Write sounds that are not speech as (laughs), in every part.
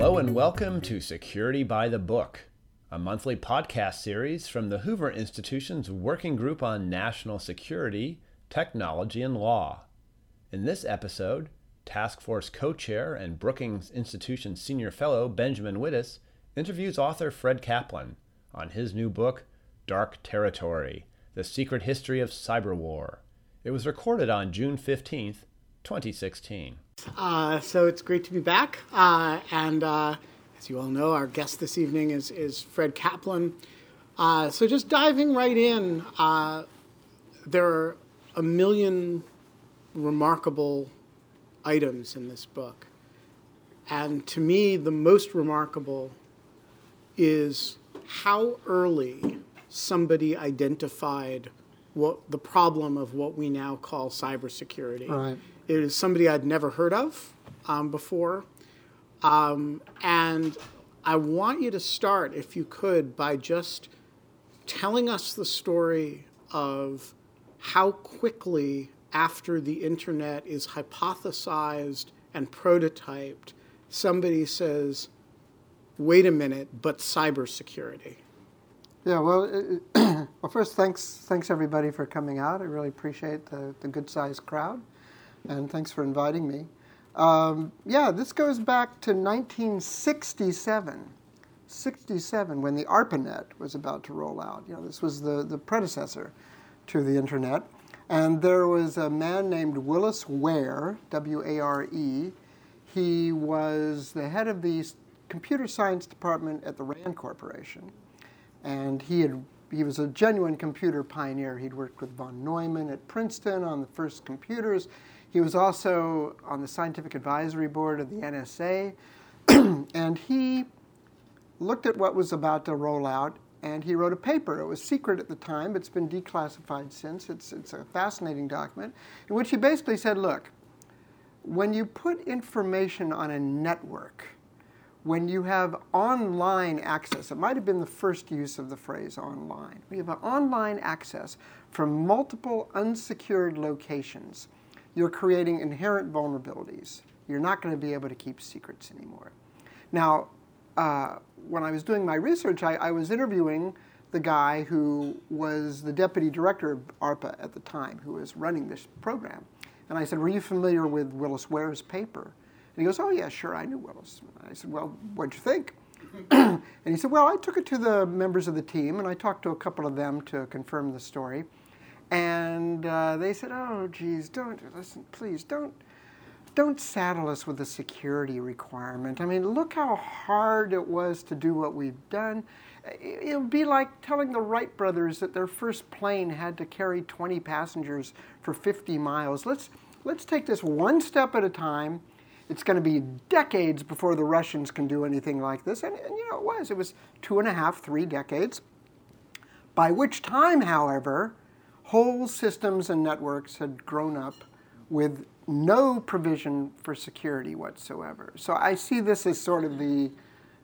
Hello and welcome to Security by the Book, a monthly podcast series from the Hoover Institution's Working Group on National Security, Technology, and Law. In this episode, Task Force co chair and Brookings Institution Senior Fellow Benjamin Wittes interviews author Fred Kaplan on his new book, Dark Territory The Secret History of Cyber War. It was recorded on June 15th, 2016. Uh, so it's great to be back. Uh, and uh, as you all know, our guest this evening is, is Fred Kaplan. Uh, so just diving right in, uh, there are a million remarkable items in this book. And to me, the most remarkable is how early somebody identified what the problem of what we now call cybersecurity. Right. It is somebody I'd never heard of um, before. Um, and I want you to start, if you could, by just telling us the story of how quickly, after the internet is hypothesized and prototyped, somebody says, wait a minute, but cybersecurity. Yeah, well, it, (clears throat) well, first, thanks, thanks everybody for coming out. I really appreciate the, the good sized crowd, and thanks for inviting me. Um, yeah, this goes back to 1967, 67, when the ARPANET was about to roll out. You know, this was the, the predecessor to the internet, and there was a man named Willis Ware, W A R E. He was the head of the computer science department at the RAND Corporation and he had he was a genuine computer pioneer. He'd worked with von Neumann at Princeton on the first computers. He was also on the scientific advisory board of the NSA, (clears throat) and he looked at what was about to roll out and he wrote a paper. It was secret at the time, it's been declassified since. It's, it's a fascinating document in which he basically said, look, when you put information on a network, when you have online access, it might have been the first use of the phrase online. We have online access from multiple unsecured locations. You're creating inherent vulnerabilities. You're not going to be able to keep secrets anymore. Now, uh, when I was doing my research, I, I, was interviewing the guy who was the deputy director of ARPA at the time, who was running this program. And I said, Were you familiar with Willis Ware's paper? And he goes, Oh, yeah, sure, I knew Willis. I said, Well, what'd you think? (clears throat) and he said, Well, I took it to the members of the team and I talked to a couple of them to confirm the story. And uh, they said, Oh, geez, don't, listen, please, don't. Don't saddle us with a security requirement. I mean, look how hard it was to do what we've done. It would be like telling the Wright brothers that their first plane had to carry 20 passengers for 50 miles. Let's, let's take this one step at a time it's going to be decades before the Russians can do anything like this. And, and, you know, it was. It was two and a half, three decades. By which time, however, whole systems and networks had grown up with no provision for security whatsoever. So I see this as sort of the,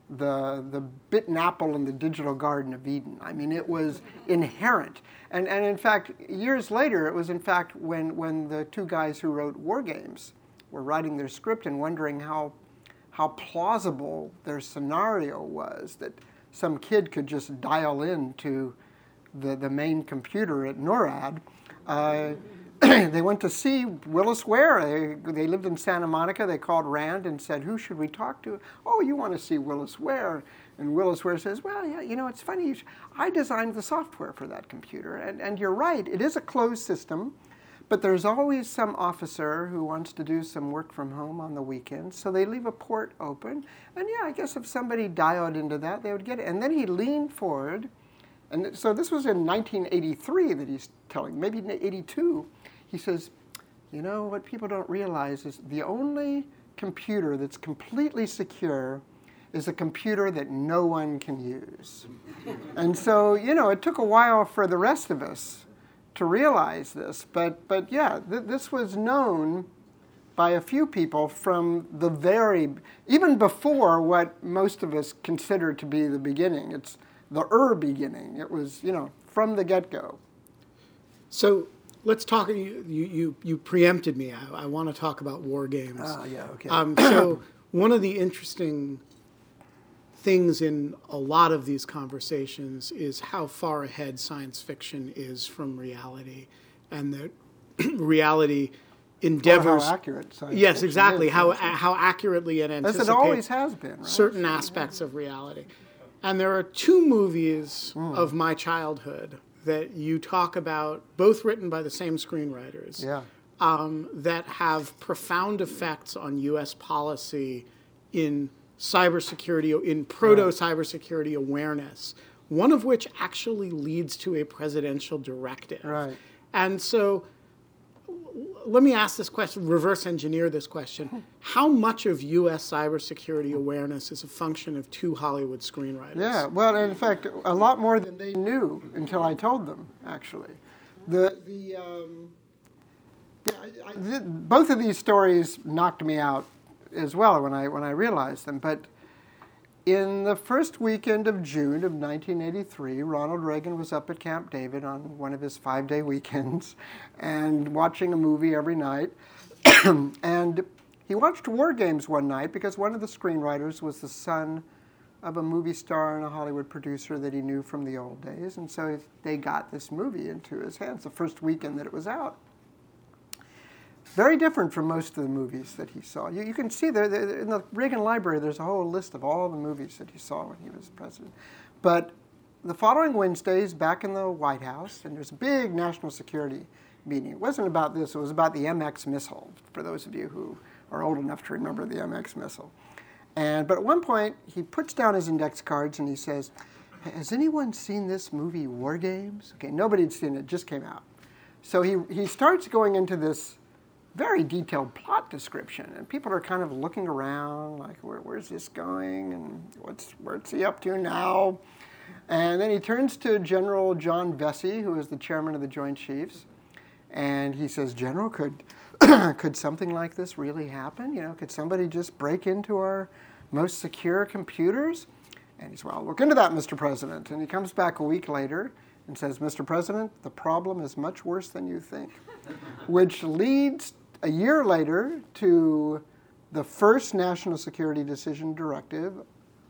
the, the bitten apple in the digital Garden of Eden. I mean, it was inherent. And, and in fact, years later, it was in fact when, when the two guys who wrote War Games were writing their script and wondering how, how plausible their scenario was that some kid could just dial in to the, the main computer at NORAD. Uh, (clears throat) they went to see Willis Ware. They, they lived in Santa Monica. They called Rand and said, Who should we talk to? Oh, you want to see Willis Ware. And Willis Ware says, Well, yeah, you know, it's funny. I designed the software for that computer. And, and you're right, it is a closed system. But there's always some officer who wants to do some work from home on the weekend. so they leave a port open. And yeah, I guess if somebody dialed into that, they would get it. And then he leaned forward, and so this was in 1983 that he's telling, maybe 82. He says, You know, what people don't realize is the only computer that's completely secure is a computer that no one can use. and so, you know, it took a while for the rest of us to realize this. But, but yeah, th- this was known by a few people from the very, even before what most of us consider to be the beginning. It's the er beginning. It was, you know, from the get go. So let's talk. You, you, you preempted me. I, I want to talk about war games. Ah, yeah, okay. Um, so (clears throat) one of the interesting things in a lot of these conversations is how far ahead science fiction is from reality, and that (clears throat) reality endeavors. Or how accurate science yes, exactly. is, How how accurately it anticipates. As it always has been, right? certain aspects of reality. And there are two movies Hmm. of my childhood that you talk about, both written by the same screenwriters Yeah. um, that have profound effects on U.S. policy in cybersecurity, in proto cybersecurity awareness. One of which actually leads to a presidential directive. Right. And so, let me ask this question, reverse engineer this question. (laughs) How much of U.S. cybersecurity awareness is a function of two Hollywood screenwriters? Yeah, well, in fact, a lot more than they knew until I told them. Actually, the the um, yeah, I, I, th- both of these stories knocked me out as well when I when I realized them. But in the first weekend of June of 1983, Ronald Reagan was up at Camp David on one of his five-day weekends, (laughs) and watching a movie every night. (clears throat) and he watched War Games one night because one of the screenwriters was the son of a movie star and a Hollywood producer that he knew from the old days. And so they got this movie into his hands the first weekend that it was out. Very different from most of the movies that he saw. You, you can see there, there in the Reagan Library, there's a whole list of all the movies that he saw when he was president. But the following Wednesday, he's back in the White House, and there's a big national security meeting. It wasn't about this, it was about the MX missile, for those of you who are old enough to remember the MX missile. And, but at one point, he puts down his index cards and he says, Has anyone seen this movie, War Games? Okay, nobody had seen it, it just came out. So he, he starts going into this very detailed plot description, and people are kind of looking around, like, Where, where's this going? And what's, what's he up to now? And then he turns to General John Vessey, who is the chairman of the Joint Chiefs, and he says, General, could, (clears throat) could something like this really happen? You know, could somebody just break into our most secure computers? And he says, well, I'll look into that, Mr. President. And he comes back a week later and says, Mr. President, the problem is much worse than you think, (laughs) which leads a year later to the first National Security Decision Directive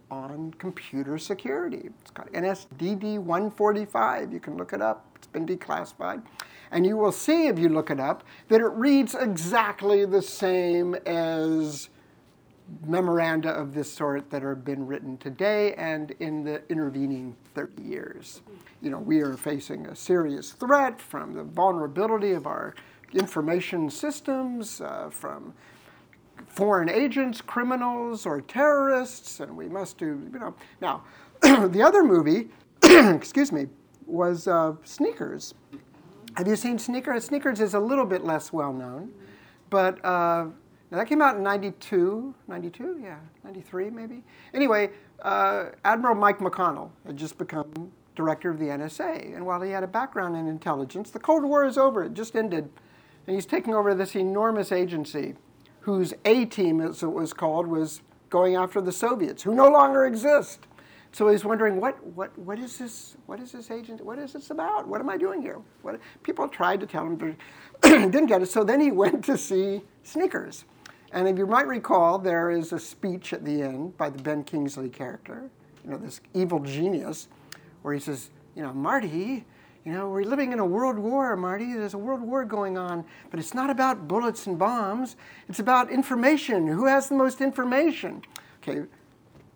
on computer security. It's called NSDD 145. You can look it up, it's been declassified. And you will see if you look it up that it reads exactly the same as memoranda of this sort that have been written today and in the intervening 30 years. You know, we are facing a serious threat from the vulnerability of our information systems, uh, from foreign agents, criminals, or terrorists, and we must do, you know. Now, (clears throat) the other movie, (clears throat) excuse me, was uh, Sneakers. Have you seen Sneakers? Sneakers is a little bit less well known, but uh, now that came out in 92, 92, yeah, 93 maybe. Anyway, uh, Admiral Mike McConnell had just become director of the NSA, and while he had a background in intelligence, the Cold War is over, it just ended, and he's taking over this enormous agency whose A team, as it was called, was going after the Soviets, who no longer exist. So he's wondering, what, what, what is this? What is this agent? What is this about? What am I doing here? What, people tried to tell him, but (clears throat) didn't get it. So then he (laughs) went to see Sneakers. And if you might recall, there is a speech at the end by the Ben Kingsley character, you know, this evil genius, where he says, you know, Marty, you know, we're living in a world war, Marty. There's a world war going on, but it's not about bullets and bombs. It's about information. Who has the most information? Okay,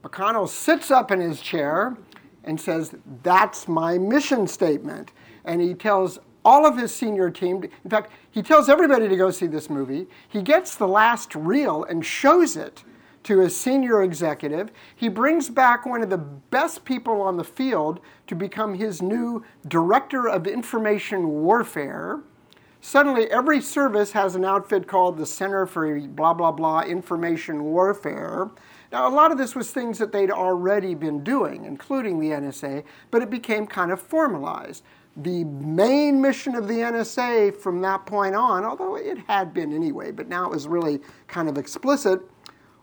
McConnell sits up in his chair and says, That's my mission statement. And he tells all of his senior team, in fact, he tells everybody to go see this movie. He gets the last reel and shows it to a senior executive. He brings back one of the best people on the field to become his new director of information warfare. Suddenly, every service has an outfit called the Center for blah, blah, blah Information Warfare. Now, a lot of this was things that they'd already been doing, including the NSA, but it became kind of formalized. The main mission of the NSA from that point on, although it had been anyway, but now it was really kind of explicit,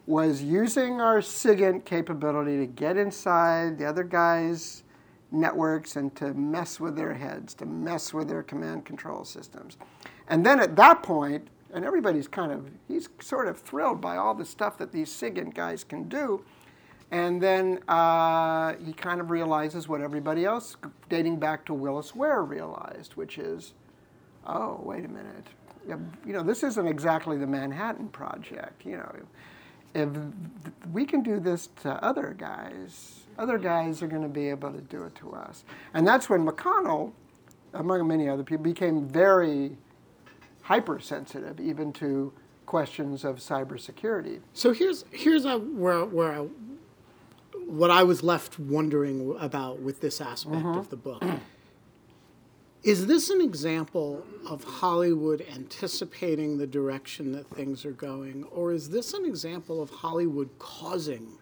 was using our SIGINT capability to get inside the other guys' networks and to mess with their heads, to mess with their command control systems. And then at that point, and everybody's kind of, he's sort of thrilled by all the stuff that these SIGINT guys can do. And then uh, he kind of realizes what everybody else, dating back to Willis Ware, realized, which is, oh, wait a minute. You know, this isn't exactly the Manhattan Project. You know, if we can do this to other guys, other guys are going to be able to do it to us. And that's when McConnell, among many other people, became very hypersensitive, even to questions of cybersecurity. So here's here's a, where where I, what I was left wondering about with this aspect mm-hmm. of the book. Is this an example of Hollywood anticipating the direction that things are going, or is this an example of Hollywood causing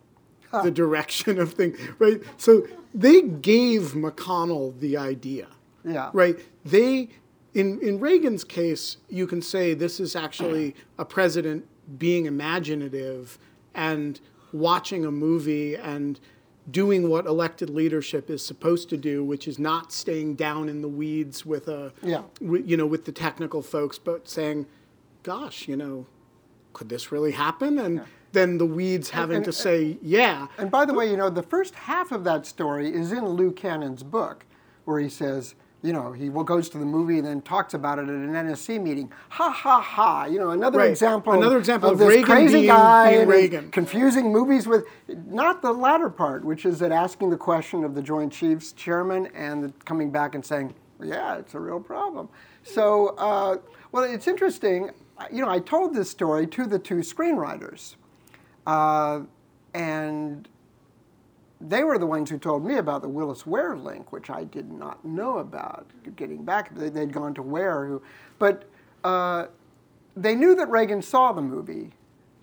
huh. the direction of things? Right. So they gave McConnell the idea. Yeah. Right. They in, in Reagan's case, you can say this is actually a president being imaginative and watching a movie and doing what elected leadership is supposed to do, which is not staying down in the weeds with a, yeah. you know, with the technical folks, but saying, "Gosh, you know, could this really happen?" And yeah. then the weeds having and, and, to say, "Yeah." And by the way, you know, the first half of that story is in Lou Cannon's book, where he says, you know, he goes to the movie and then talks about it at an NSC meeting. Ha ha ha! You know, another right. example. Another example of, of this Reagan crazy being, guy being Reagan. confusing movies with not the latter part, which is that asking the question of the Joint Chiefs chairman and coming back and saying, "Yeah, it's a real problem." So, uh, well, it's interesting. You know, I told this story to the two screenwriters, uh, and they were the ones who told me about the Willis Ware link, which I did not know about. Getting back, they'd gone to Ware, who, but uh, they knew that Reagan saw the movie.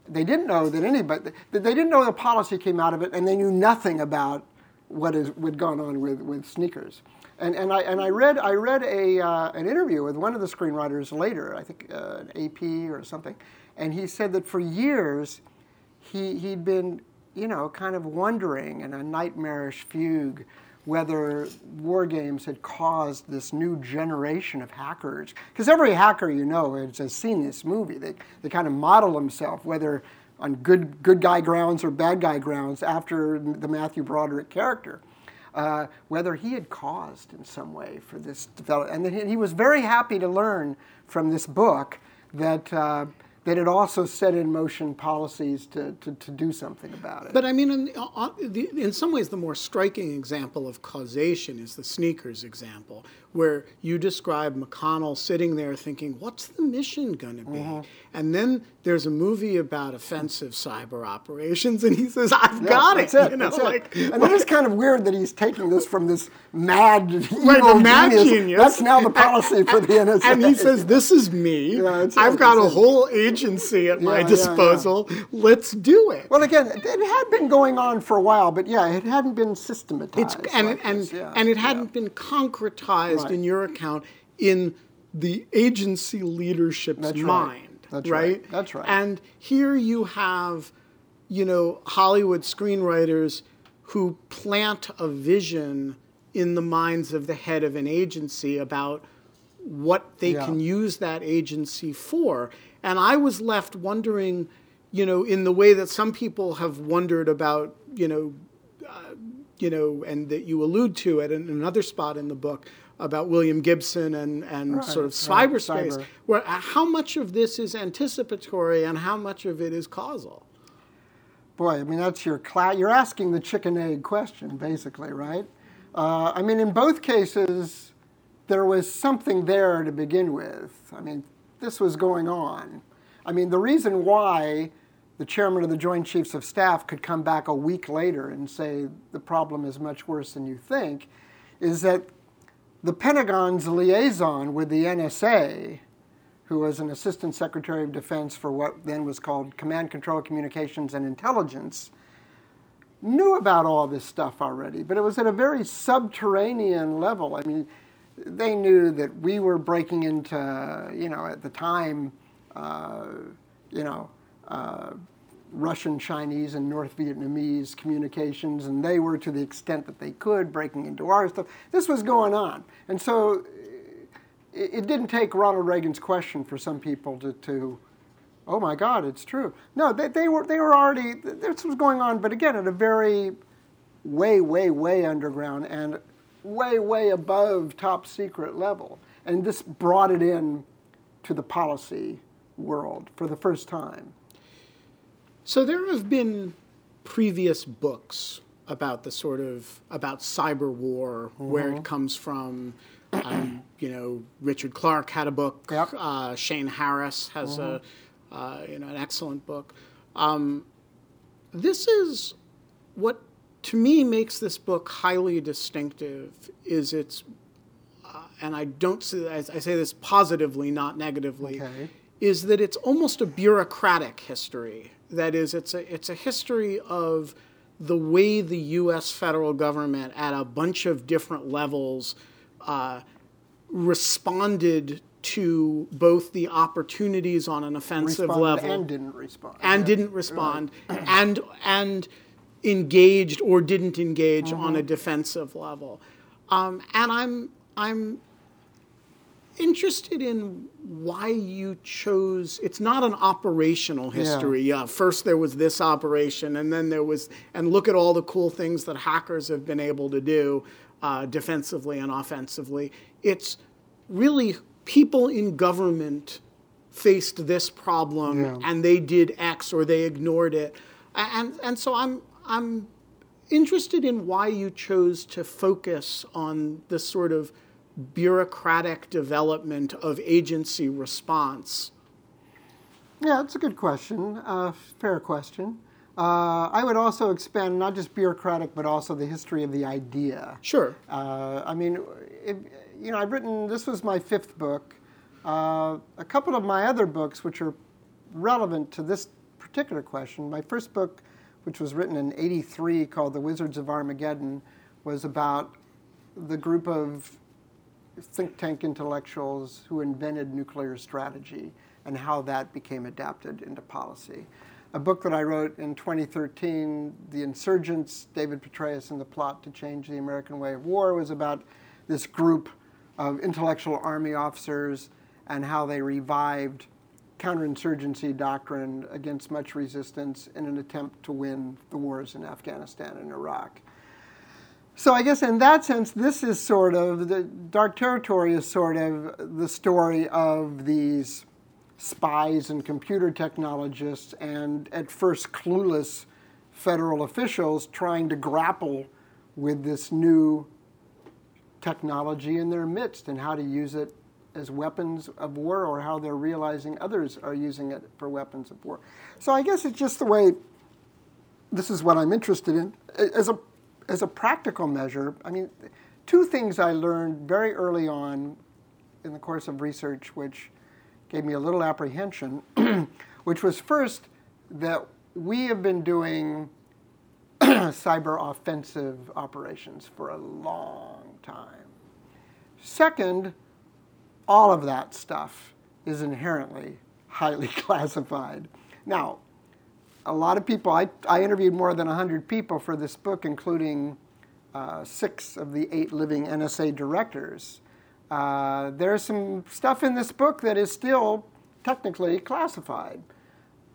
They didn't know that anybody. They didn't know the policy came out of it, and they knew nothing about what is had gone on with, with sneakers. And, and I and I read I read a uh, an interview with one of the screenwriters later, I think uh, an AP or something, and he said that for years he he'd been you know, kind of wondering in a nightmarish fugue whether war games had caused this new generation of hackers. Because every hacker you know has, seen this movie. They, they kind of model themselves, whether on good, good guy grounds or bad guy grounds, after the Matthew Broderick character. Uh, whether he had caused in some way for this development. And he was very happy to learn from this book that. Uh, that it also set in motion policies to, to, to do something about it. But I mean, in, uh, in some ways, the more striking example of causation is the sneakers example, where you describe McConnell sitting there thinking, what's the mission going to be? Mm-hmm. And then there's a movie about offensive cyber operations, and he says, I've yeah, got it. it. You know, like, it. And like, it is kind of weird that he's taking this from this mad, evil mad genius. genius. That's now the policy for the NSA. And he says, this is me. Yeah, I've got a whole agency at yeah, my disposal. Let's do it. Well, again, it had been going on for a while, but yeah, it hadn't been systematized. It's, and, like and, and it hadn't been concretized right. In your account in the agency leadership's That's mind. Right. That's right. right. That's right. And here you have, you know, Hollywood screenwriters who plant a vision in the minds of the head of an agency about what they yeah. can use that agency for. And I was left wondering, you know, in the way that some people have wondered about, you know, uh, you know, and that you allude to at another spot in the book about William Gibson and, and right, sort of cyberspace, right, cyber. where how much of this is anticipatory and how much of it is causal? Boy, I mean that's your class. You're asking the chicken egg question, basically, right? Uh, I mean, in both cases, there was something there to begin with. I mean, this was going on. I mean, the reason why the chairman of the Joint Chiefs of Staff could come back a week later and say the problem is much worse than you think is that the Pentagon's liaison with the NSA, who was an assistant secretary of defense for what then was called Command, Control, Communications, and Intelligence, knew about all this stuff already, but it was at a very subterranean level. I mean, they knew that we were breaking into, you know, at the time, uh, you know, uh, Russian, Chinese, and North Vietnamese communications, and they were, to the extent that they could, breaking into our stuff. This was going on. And so it, it didn't take Ronald Reagan's question for some people to, to oh my God, it's true. No, they, they were they were already this was going on, but again at a very way, way, way underground and way, way above top secret level. And this brought it in to the policy world for the first time. So there have been previous books about the sort of about cyber war, mm-hmm. where it comes from. Um, you know, Richard Clarke had a book. Yep. Uh, Shane Harris has mm-hmm. a uh, you know an excellent book. Um, this is what to me makes this book highly distinctive. Is its uh, and I don't say I, I say this positively, not negatively. Okay. Is that it's almost a bureaucratic history. That is, it's a it's a history of the way the U.S. federal government, at a bunch of different levels, uh, responded to both the opportunities on an offensive level and didn't respond and yeah. didn't respond right. and and engaged or didn't engage mm-hmm. on a defensive level. Um, and I'm I'm interested in why you chose it's not an operational history yeah. yeah. first there was this operation and then there was and look at all the cool things that hackers have been able to do uh, defensively and offensively it's really people in government faced this problem yeah. and they did x or they ignored it and and so i'm i'm interested in why you chose to focus on this sort of bureaucratic development of agency response? Yeah, that's a good question. Uh, fair question. Uh, I would also expand not just bureaucratic, but also the history of the idea. Sure. Uh, I mean, it, you know, I've written. This was my fifth book. Uh, a couple of my other books, which are relevant to this particular question. My first book, which was written in '83, called *The Wizards of Armageddon*, was about the group of think tank intellectuals who invented nuclear strategy and how that became adapted into policy. A book that I wrote in 2013, The Insurgents, David Petraeus and the Plot to Change the American Way of War, was about this group of intellectual army officers and how they revived counterinsurgency doctrine against much resistance in an attempt to win the wars in Afghanistan and Iraq. So I guess in that sense, this is sort of the Dark Territory is sort of the story of these spies and computer technologists and at first clueless federal officials trying to grapple with this new technology in their midst and how to use it as weapons of war or how they're realizing others are using it for weapons of war. So I guess it's just the way this is what I'm interested in. As a as a practical measure, I mean, two things I learned very early on in the course of research, which gave me a little apprehension, (clears throat) which was first that we have been doing (clears throat) cyber offensive operations for a long time. Second, all of that stuff is inherently highly (laughs) classified. Now, a lot of people, I, I interviewed more than 100 people for this book, including uh, six of the eight living NSA directors. Uh, there's some stuff in this book that is still technically classified.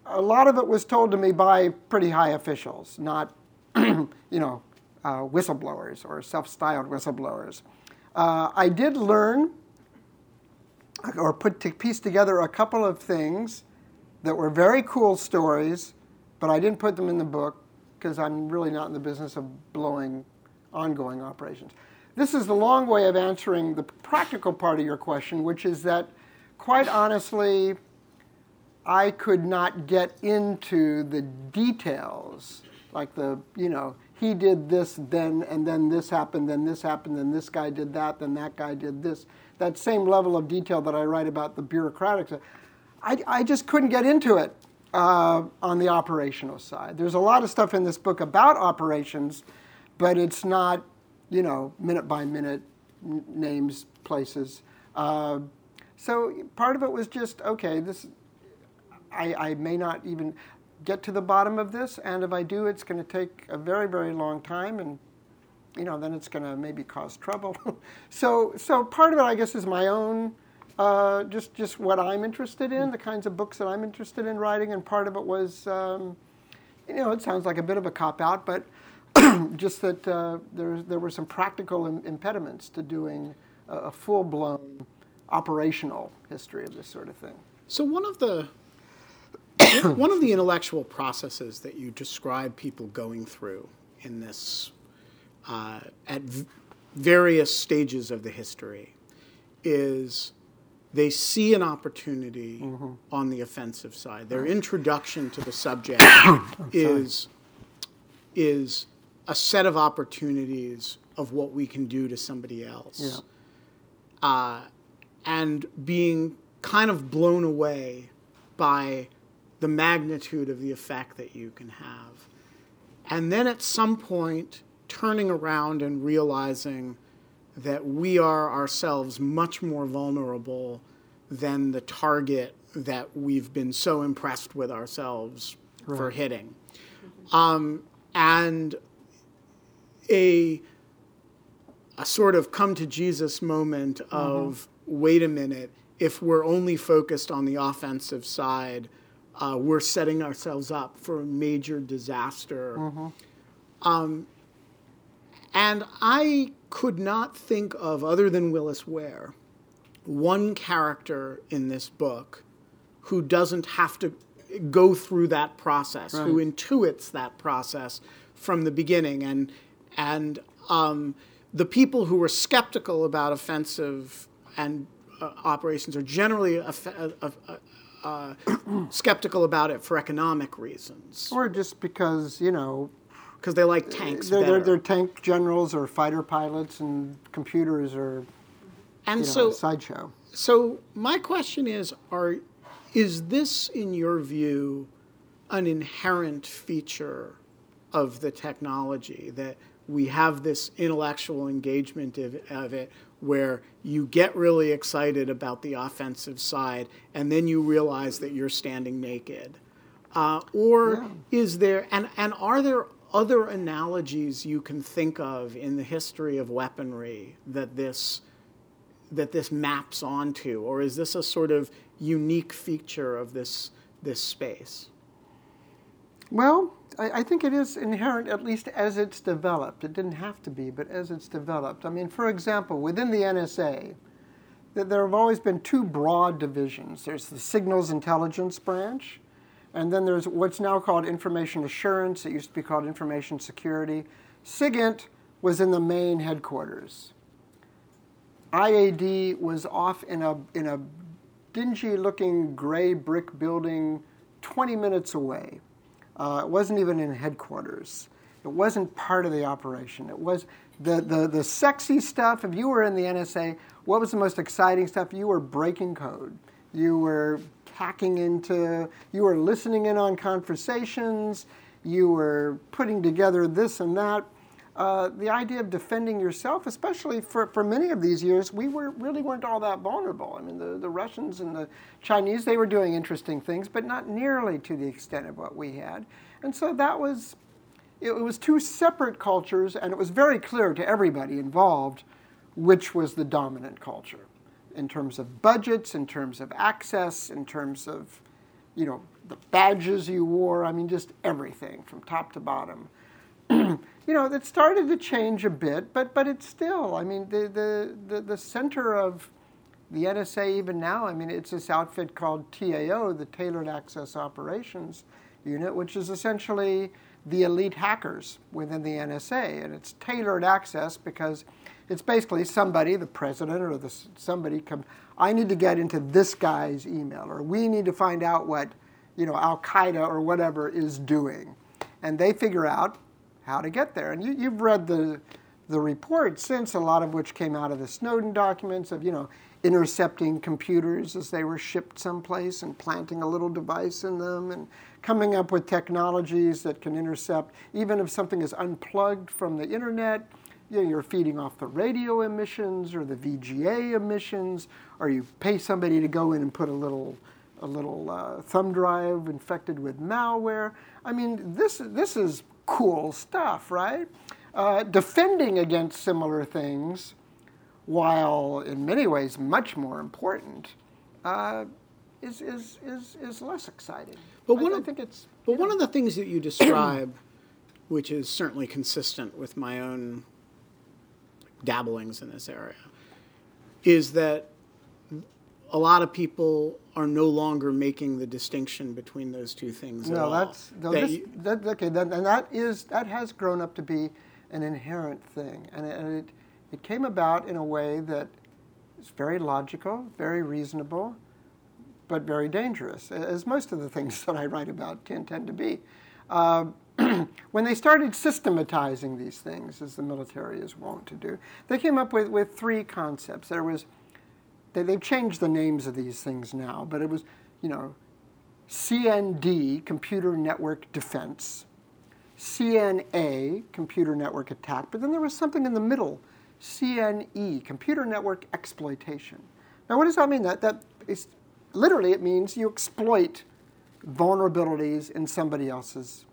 A lot of it was told to me by pretty high officials, not, (clears throat) you know, uh, whistleblowers or self-styled whistleblowers. Uh, I did learn or put to piece together a couple of things that were very cool stories but I didn't put them in the book because I'm really not in the business of blowing ongoing operations. This is the long way of answering the practical part of your question, which is that, quite honestly, I could not get into the details, like the, you know, he did this then, and then this happened, then this happened, then this guy did that, then that guy did this. That same level of detail that I write about the bureaucratic. I, I just couldn't get into it uh, on the operational side. There's a lot of stuff in this book about operations, but it's not, you know, minute by minute n- names, places. Uh, so part of it was just okay. This, I, I may not even get to the bottom of this, and if I do, it's going to take a very, very long time, and you know, then it's going to maybe cause trouble. (laughs) so, so part of it, I guess, is my own uh, just just what I'm interested in, the kinds of books that I'm interested in writing, and part of it was, um, you know, it sounds like a bit of a cop out, but (clears throat) just that uh, there there were some practical Im- impediments to doing a, a full blown operational history of this sort of thing. So one of the (coughs) one of the intellectual processes that you describe people going through in this uh, at v- various stages of the history is they see an opportunity mm-hmm. on the offensive side. Their introduction to the subject (coughs) is is a set of opportunities of what we can do to somebody else Yeah. Uh, and being kind of blown away by the magnitude of the effect that you can have. And then at some point, turning around and realizing that we are ourselves much more vulnerable than the target that we've been so impressed with ourselves for hitting. Um, and a a sort of come to Jesus moment of wait a minute, if we're only focused on the offensive side, uh, we're setting ourselves up for a major disaster. Um, and I could not think of, other than Willis Ware, one character in this book who doesn't have to go through that process, who intuits that process from the beginning, and and um, the people who were skeptical about offensive and uh, operations are generally aff- uh, uh, uh, (clears throat) skeptical about it for economic reasons. Or just because, you know, because they like tanks they're, they're, they're tank generals or fighter pilots and computers are, and you know, so a sideshow. So my question is: Are is this, in your view, an inherent feature of the technology? That we have this intellectual engagement of, of it, where you get really excited about the offensive side, and then you realize that you're standing naked, uh, or is there and and are there other analogies you can think of in the history of weaponry that this that this maps onto, or is this a sort of unique feature of this this space? Well, I, I think it is inherent, at least as it's developed. It didn't have to be, but as it's developed. I mean, for example, within the NSA, th- there have always been two broad divisions. There's the signals intelligence branch, and then there's what's now called information assurance. It used to be called information security. SIGINT was in the main headquarters. IAD was off in a in a dingy-looking gray brick building, 20 minutes away. Uh, it wasn't even in headquarters. It wasn't part of the operation. It was the, the, the sexy stuff. If you were in the NSA, what was the most exciting stuff? You were breaking code. You were hacking into, you were listening in on conversations. You were putting together this and that. Uh, the idea of defending yourself, especially for, for many of these years, we were really weren't all that vulnerable. I mean, the, the Russians and the Chinese, they were doing interesting things, but not nearly to the extent of what we had. And so that was, it was two separate cultures, and it was very clear to everybody involved which was the dominant culture in terms of budgets, in terms of access, in terms of, you know, the badges you wore. I mean, just everything from top to bottom (clears throat) you know, it started to change a bit, but but it's still. I mean, the the the, the center of the NSA even now. I mean, it's this outfit called TAO, the Tailored Access Operations Unit, which is essentially the elite hackers within the NSA, and it's tailored access because it's basically somebody, the president or the somebody, come. I need to get into this guy's email, or we need to find out what, you know, Al Qaeda or whatever is doing, and they figure out how to get there. And you, you've read the, the report since, a lot of which came out of the Snowden documents of, you know, intercepting computers as they were shipped someplace and planting a little device in them and coming up with technologies that can intercept, even if something is unplugged from the internet, you know, you're feeding off the radio emissions or the VGA emissions, or you pay somebody to go in and put a little a little uh, thumb drive infected with malware. I mean, this this is cool stuff, right? Uh, defending against similar things while in many ways much more important, uh, is, is, is, is less exciting. But one I, of- I think it's. But one know, of the things that you describe, which is certainly consistent with my own dabblings in this area, is that a lot of people are no longer making the distinction between those two things. No, that's no, That this, you- that, okay. Then, and that is that has grown up to be an inherent thing, and it, and it it came about in a way that is very logical, very reasonable, but very dangerous, as most of the things (laughs) that I write about tend, tend to be. Uh, (clears throat) when they started systematizing these things, as the military is wont to do, they came up with, with three concepts. There was they, they've changed the names of these things now, but it was, you know, CND, Computer Network Defense, CNA, Computer Network Attack, but then there was something in the middle, CNE, Computer Network Exploitation. Now, what does that mean? That, that is, literally, it means you exploit vulnerabilities in somebody else's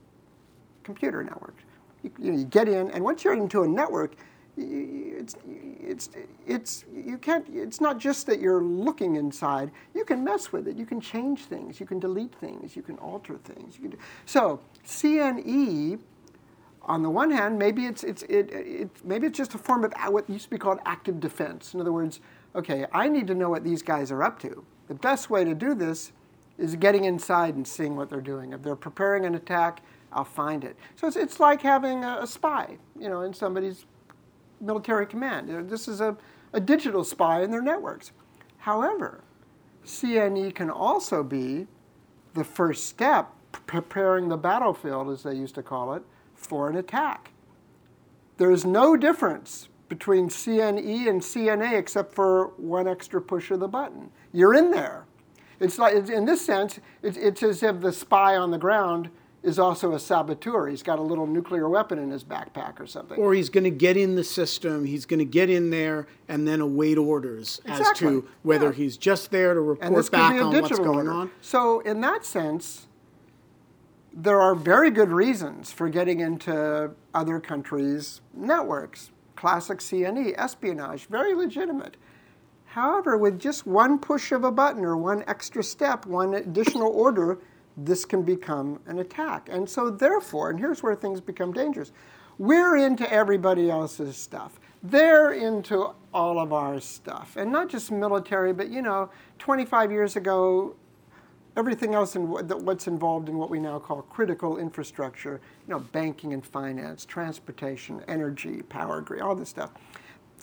computer network. You, you, know, you get in, and once you're into a network, it's, it's, it's, you can't, it's not just that you're looking inside. You can mess with it. You can change things. You can delete things. You can alter things. Can so CNE, on the one hand, maybe it's, it's, it, it, maybe it's just a form of what used to be called active defense. In other words, okay, I need to know what these guys are up to. The best way to do this is getting inside and seeing what they're doing. If they're preparing an attack, I'll find it. So it's, it's like having a, a spy, you know, in somebody's military command. You know, This is a, a digital spy in their networks. However, CNE can also be the first step, preparing the battlefield, as they used to call it, for an attack. There is no difference between CNE and CNA except for one extra push of the button. You're in there. It's like, in this sense, it's, it's as if the spy on the ground is also a saboteur. He's got a little nuclear weapon in his backpack or something. or he's going to get in the system, he's going to get in there and then await orders as to whether yeah. he's just there to report back on what's going order. on. So, in that sense, there are very good reasons for getting into other countries' networks. Classic CNE, espionage, very legitimate. However, with just one push of a button or one extra step, one additional order, this can become an attack. And so, therefore, and here's where things become dangerous we're into everybody else's stuff. They're into all of our stuff. And not just military, but you know, 25 years ago, everything else in what's involved in what we now call critical infrastructure, you know, banking and finance, transportation, energy, power grid, all this stuff.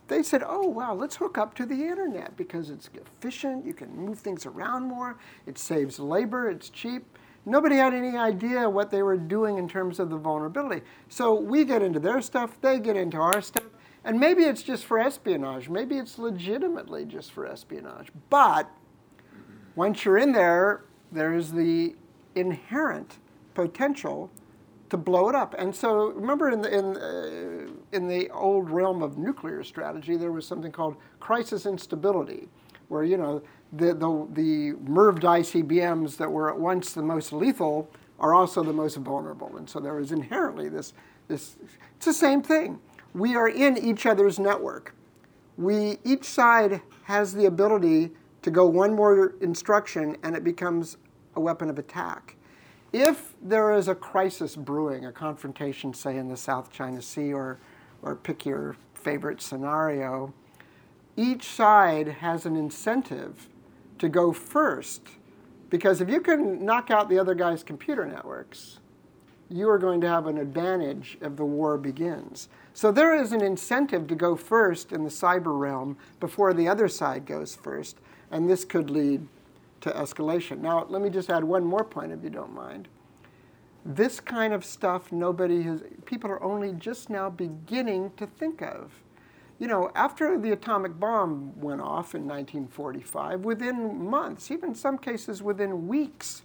They said, oh, wow, let's hook up to the internet because it's efficient, you can move things around more, it saves labor, it's cheap. Nobody had any idea what they were doing in terms of the vulnerability. So we get into their stuff, they get into our stuff, and maybe it's just for espionage, maybe it's legitimately just for espionage. But once you're in there, there's the inherent potential to blow it up. And so remember in the, in, uh, in the old realm of nuclear strategy, there was something called crisis instability, where, you know, the, the, the MIRVed ICBMs that were at once the most lethal are also the most vulnerable. And so there is inherently this, this it's the same thing. We are in each other's network we each side has the ability to go one more instruction and it becomes a weapon of attack. If there is a crisis brewing, a confrontation, say in the South China Sea or, or pick your favorite scenario, each side has an incentive to go first. Because if you can knock out the other guy's computer networks, you are going to have an advantage if the war begins. So there is an incentive to go first in the cyber realm before the other side goes first, and this could lead to escalation. Now, let me just add one more point if you don't mind. This kind of stuff nobody has, people are only just now beginning to think of. You know, after the atomic bomb went off in 1945, within months, even in some cases within weeks,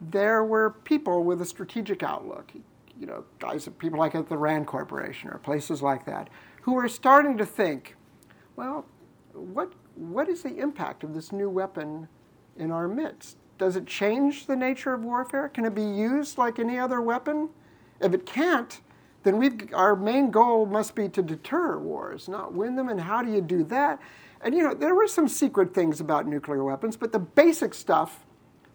there were people with a strategic outlook, you know, guys, people like at the Rand Corporation or places like that, who were starting to think, well, what, what is the impact of this new weapon in our midst? Does it change the nature of warfare? Can it be used like any other weapon? If it can't, then we've, our main goal must be to deter wars, not win them. And how do you do that? And you know, there were some secret things about nuclear weapons, but the basic stuff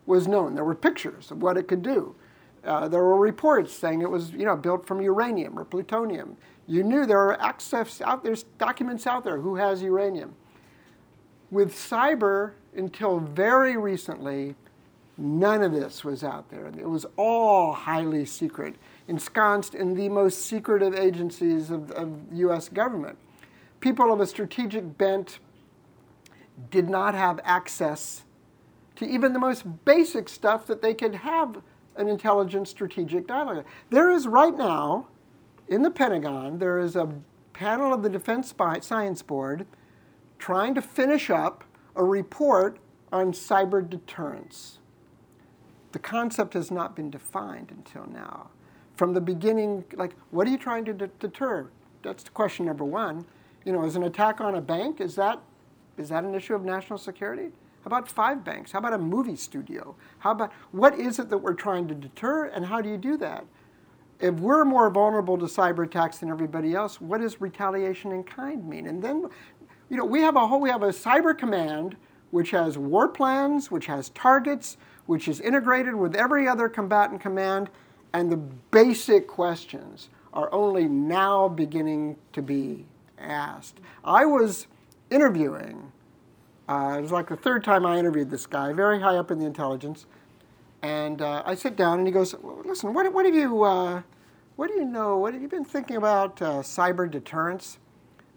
was known. There were pictures of what it could do. Uh, there were reports saying it was, you know, built from uranium or plutonium. You knew there are access out there's documents out there who has uranium. With cyber, until very recently, none of this was out there. It was all highly secret, ensconced in the most secretive agencies of, of U.S. government. People of a strategic bent did not have access to even the most basic stuff that they could have an intelligent strategic dialogue. There is right now in the Pentagon, there is a panel of the Defense Science Board trying to finish up a report on cyber deterrence. The concept has not been defined until now. From the beginning, like, what are you trying to de- deter? That's the question number one. You know, is an attack on a bank, is that, is that an issue of national security? How about five banks? How about a movie studio? How about, what is it that we're trying to deter, and how do you do that? if we're more vulnerable to cyber attacks than everybody else, what does retaliation in kind mean? And then, you know, we have a whole, we have a cyber command which has war plans, which has targets, which is integrated with every other combatant command, and the basic questions are only now beginning to be asked. I was interviewing, uh, it was like the third time I interviewed this guy, very high up in the intelligence, and uh, I sit down and he goes, listen, what, what have you, uh, what do you know, what have you been thinking about uh, cyber deterrence?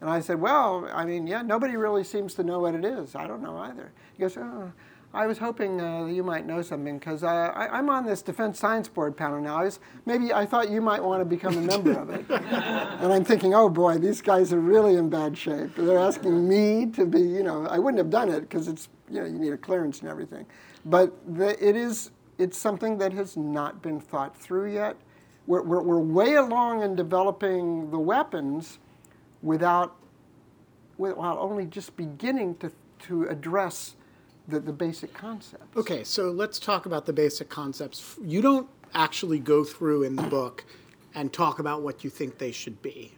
And I said, well, I mean, yeah, nobody really seems to know what it is. I don't know either. He goes, oh, I was hoping uh, you might know something because uh, I'm on this Defense Science Board panel now. I was, maybe I thought you might want to become a member of it. (laughs) and I'm thinking, oh boy, these guys are really in bad shape. They're asking me to be, you know, I wouldn't have done it because it's, you know, you need a clearance and everything. But the, it is, it's something that has not been thought through yet. We're, we're, we're way along in developing the weapons without, while only just beginning to, to address the, the basic concepts. Okay, so let's talk about the basic concepts. You don't actually go through in the book and talk about what you think they should be.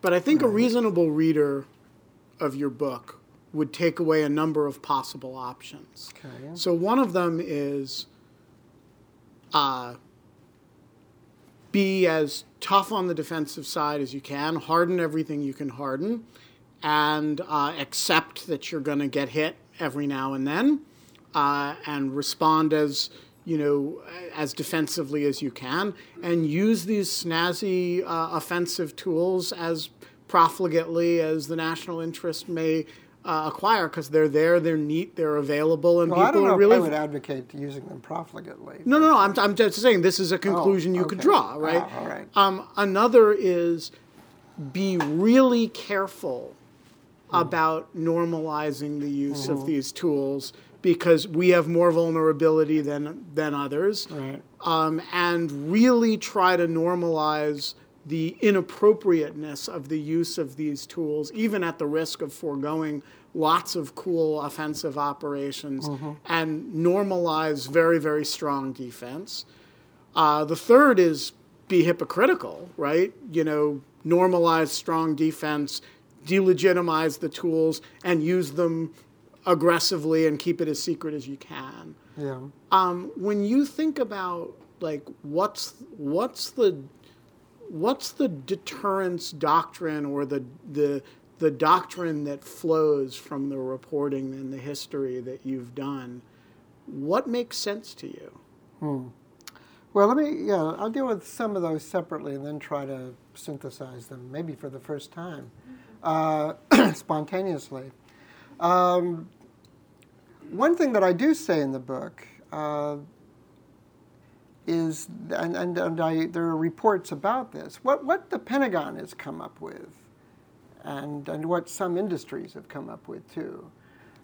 But I think right. a reasonable reader of your book would take away a number of possible options. Okay. So one of them is uh, be as tough on the defensive side as you can, harden everything you can harden, and uh, accept that you're going to get hit every now and then, uh, and respond as you know as defensively as you can, and use these snazzy uh, offensive tools as profligately as the national interest may uh, acquire because they're there, they're neat, they're available, and well, people are really. I would advocate using them profligately. No, no, no. I'm, I'm just saying this is a conclusion oh, you could draw, right? Ah, all right. Um, another is be really careful mm. about normalizing the use mm-hmm. of these tools because we have more vulnerability than than others, right. um, and really try to normalize the inappropriateness of the use of these tools, even at the risk of foregoing lots of cool offensive operations, mm-hmm. and normalize very, very strong defense. Uh, the third is be hypocritical, right? You know, normalize strong defense, delegitimize the tools, and use them aggressively and keep it as secret as you can. Yeah. Um, when you think about like what's what's the what's the deterrence doctrine or the the the doctrine that flows from the reporting and the history that you've done? What makes sense to you? Hmm. Well, let me, yeah, I'll deal with some of those separately and then try to synthesize them, maybe for the first time, uh, (clears throat) spontaneously. Um, one thing that I do say in the book uh, is, and, and, and I, there are reports about this, what, what the Pentagon has come up with, and, and what some industries have come up with too.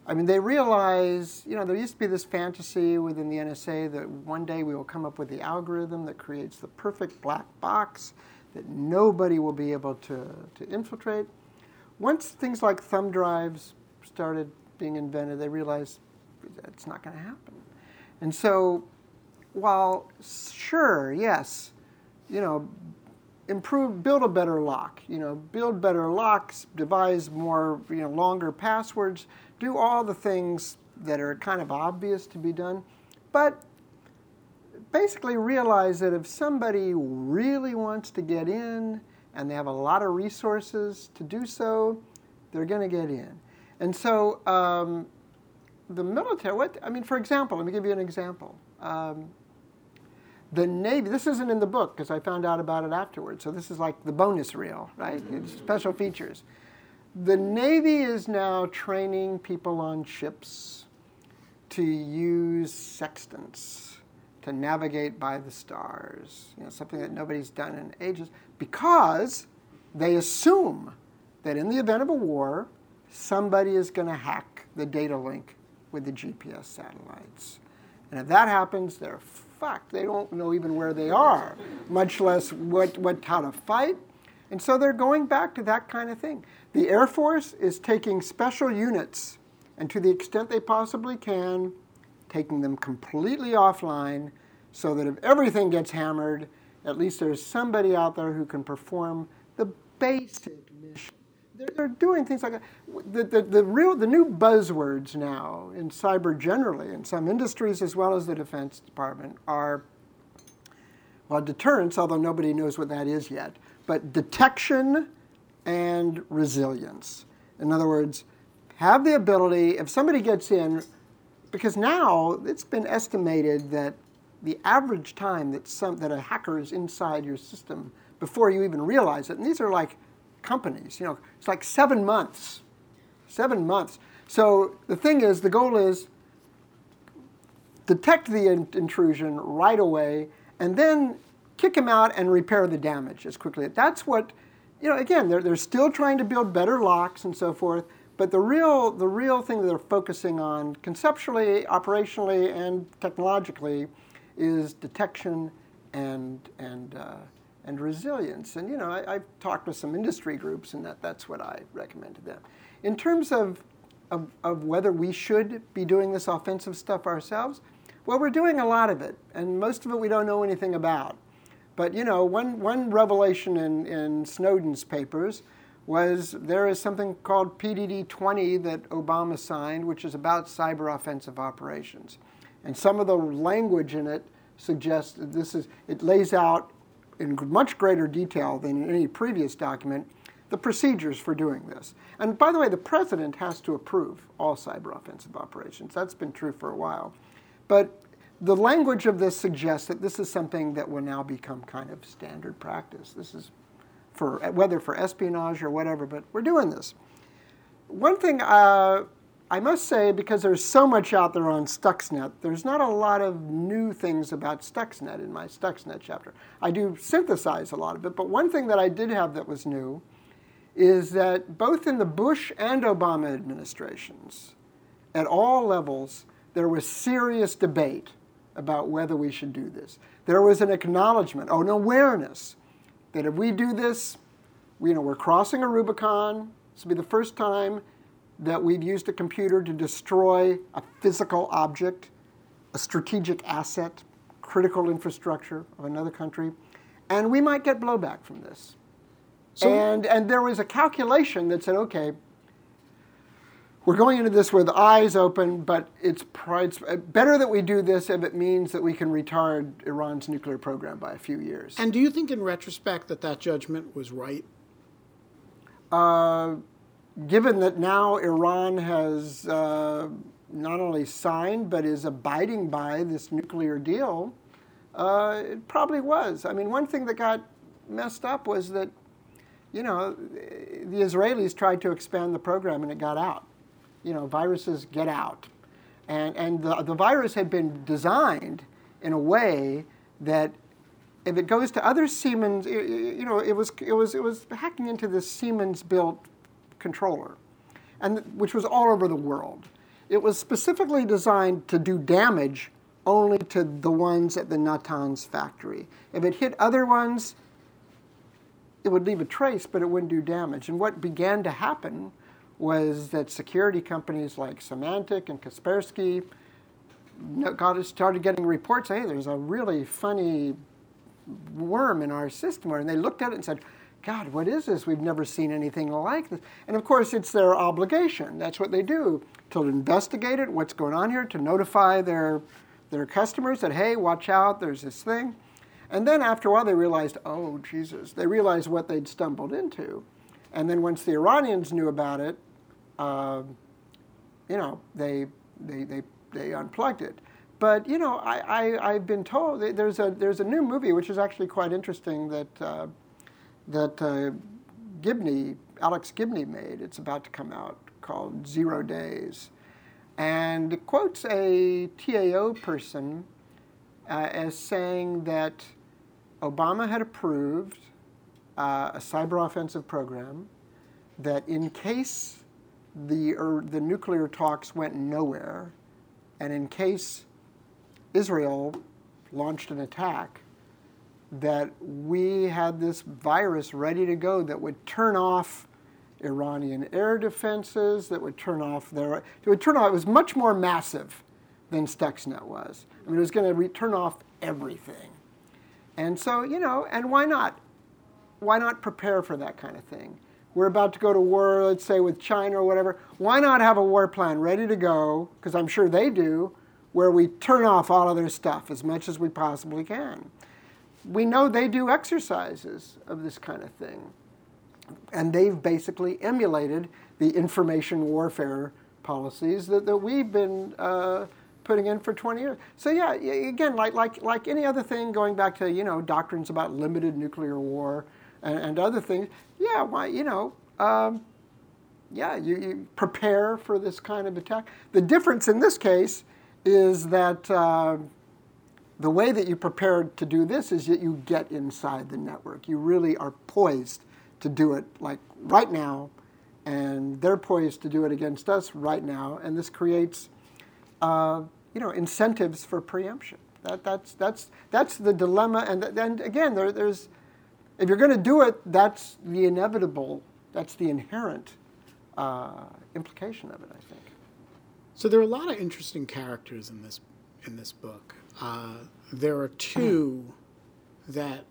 I mean, they realize, you know, there used to be this fantasy within the NSA that one day we will come up with the algorithm that creates the perfect black box that nobody will be able to, to infiltrate. Once things like thumb drives started being invented, they realized it's not going to happen. And so while sure, yes, you know, improve, build a better lock. You know, build better locks, devise more, you know, longer passwords, do all the things that are kind of obvious to be done, but basically realize that if somebody really wants to get in and they have a lot of resources to do so, they're going to get in. And so um, the military, what, I mean, for example, let me give you an example. Um, the Navy, this isn't in the book because I found out about it afterwards, so this is like the bonus reel, right? It's special features. The Navy is now training people on ships to use sextants to navigate by the stars, you know, something that nobody's done in ages, because they assume that in the event of a war, somebody is going to hack the data link with the GPS satellites. And if that happens, they're fucked. They don't know even where they are, much less what, what, how to fight. And so they're going back to that kind of thing. The Air Force is taking special units, and to the extent they possibly can, taking them completely offline so that if everything gets hammered, at least there's somebody out there who can perform the basic they're, they're doing things like that. The, the, the, real, the new buzzwords now in cyber generally, in some industries as well as the Defense Department, are, well, deterrence, although nobody knows what that is yet, but detection and resilience. In other words, have the ability, if somebody gets in, because now it's been estimated that the average time that, some, that a hacker is inside your system before you even realize it, and these are like companies. You know, it's like seven months. Seven months. So the thing is, the goal is detect the in- intrusion right away, and then kick him out and repair the damage as quickly. That's what, you know. Again, they're they're still trying to build better locks and so forth. But the real the real thing that they're focusing on conceptually, operationally, and technologically is detection and and uh, and resilience. And you know, I, have talked with some industry groups, and that, that's what I recommend to them. In terms of, of, of whether we should be doing this offensive stuff ourselves, well, we're doing a lot of it, and most of it we don't know anything about. But you know, one, one revelation in, in Snowden's papers was there is something called PDD 20 that Obama signed, which is about cyber offensive operations. And some of the language in it suggests that this is, it lays out in much greater detail than in any previous document the procedures for doing this. And by the way, the president has to approve all cyber offensive operations. That's been true for a while. But the language of this suggests that this is something that will now become kind of standard practice. This is for whether for espionage or whatever, but we're doing this. One thing uh, I must say, because there's so much out there on Stuxnet, there's not a lot of new things about Stuxnet in my Stuxnet chapter. I do synthesize a lot of it, but one thing that I did have that was new is that both in the Bush and Obama administrations, at all levels, there was serious debate about whether we should do this. There was an acknowledgement, an awareness that if we do this, you know, we're crossing a Rubicon. This will be the first time that we've used a computer to destroy a physical object, a strategic asset, critical infrastructure of another country, and we might get blowback from this. So, and, and there was a calculation that said, okay, we're going into this with eyes open, but it's, it's better that we do this if it means that we can retard Iran's nuclear program by a few years. And do you think, in retrospect, that that judgment was right? Uh, given that now Iran has uh, not only signed but is abiding by this nuclear deal, uh, it probably was. I mean, one thing that got messed up was that, you know, the Israelis tried to expand the program and it got out. You know, viruses get out. And, and the, the virus had been designed in a way that if it goes to other Siemens, you know, it was, it was, it was hacking into this Siemens built controller, and which was all over the world. It was specifically designed to do damage only to the ones at the Natanz factory. If it hit other ones, it would leave a trace, but it wouldn't do damage. And what began to happen was that security companies like Symantec and Kaspersky got started getting reports. Hey, there's a really funny worm in our system. And they looked at it and said, God, what is this? We've never seen anything like this. And of course, it's their obligation. That's what they do to investigate it, what's going on here, to notify their, their customers that, hey, watch out, there's this thing. And then after a while, they realized, oh, Jesus, they realized what they'd stumbled into. And then once the Iranians knew about it, uh, you know, they, they, they, they unplugged it. But, you know, I, I, have been told there's a, there's a new movie which is actually quite interesting that, uh, that uh, Gibney, Alex Gibney made. It's about to come out called Zero Days. And it quotes a TAO person uh, as saying that Obama had approved uh, a cyber offensive program that in case the, er, the nuclear talks went nowhere, and in case Israel launched an attack, that we had this virus ready to go that would turn off Iranian air defenses, that would turn off their, it would turn off, it was much more massive than Stuxnet was. I mean, it was going to re- turn off everything. And so, you know, and why not? Why not prepare for that kind of thing? We're about to go to war, let's say with China or whatever. Why not have a war plan ready to go? Because I'm sure they do, where we turn off all of their stuff as much as we possibly can. We know they do exercises of this kind of thing. And they've basically emulated the information warfare policies that, that we've been uh, putting in for 20 years. So yeah, again, like, like, like any other thing, going back to, you know, doctrines about limited nuclear war and, and other things, yeah, why, you know, um, yeah, you, you, prepare for this kind of attack. The difference in this case is that uh, the way that you prepare to do this is that you get inside the network. You really are poised to do it like right now, and they're poised to do it against us right now, and this creates, uh, you know, incentives for preemption. That, that's, that's, that's the dilemma, and, and again, there, there's, if you're going to do it, that's the inevitable, that's the inherent uh, implication of it, I think. So there are a lot of interesting characters in this in this book. Uh, there are two that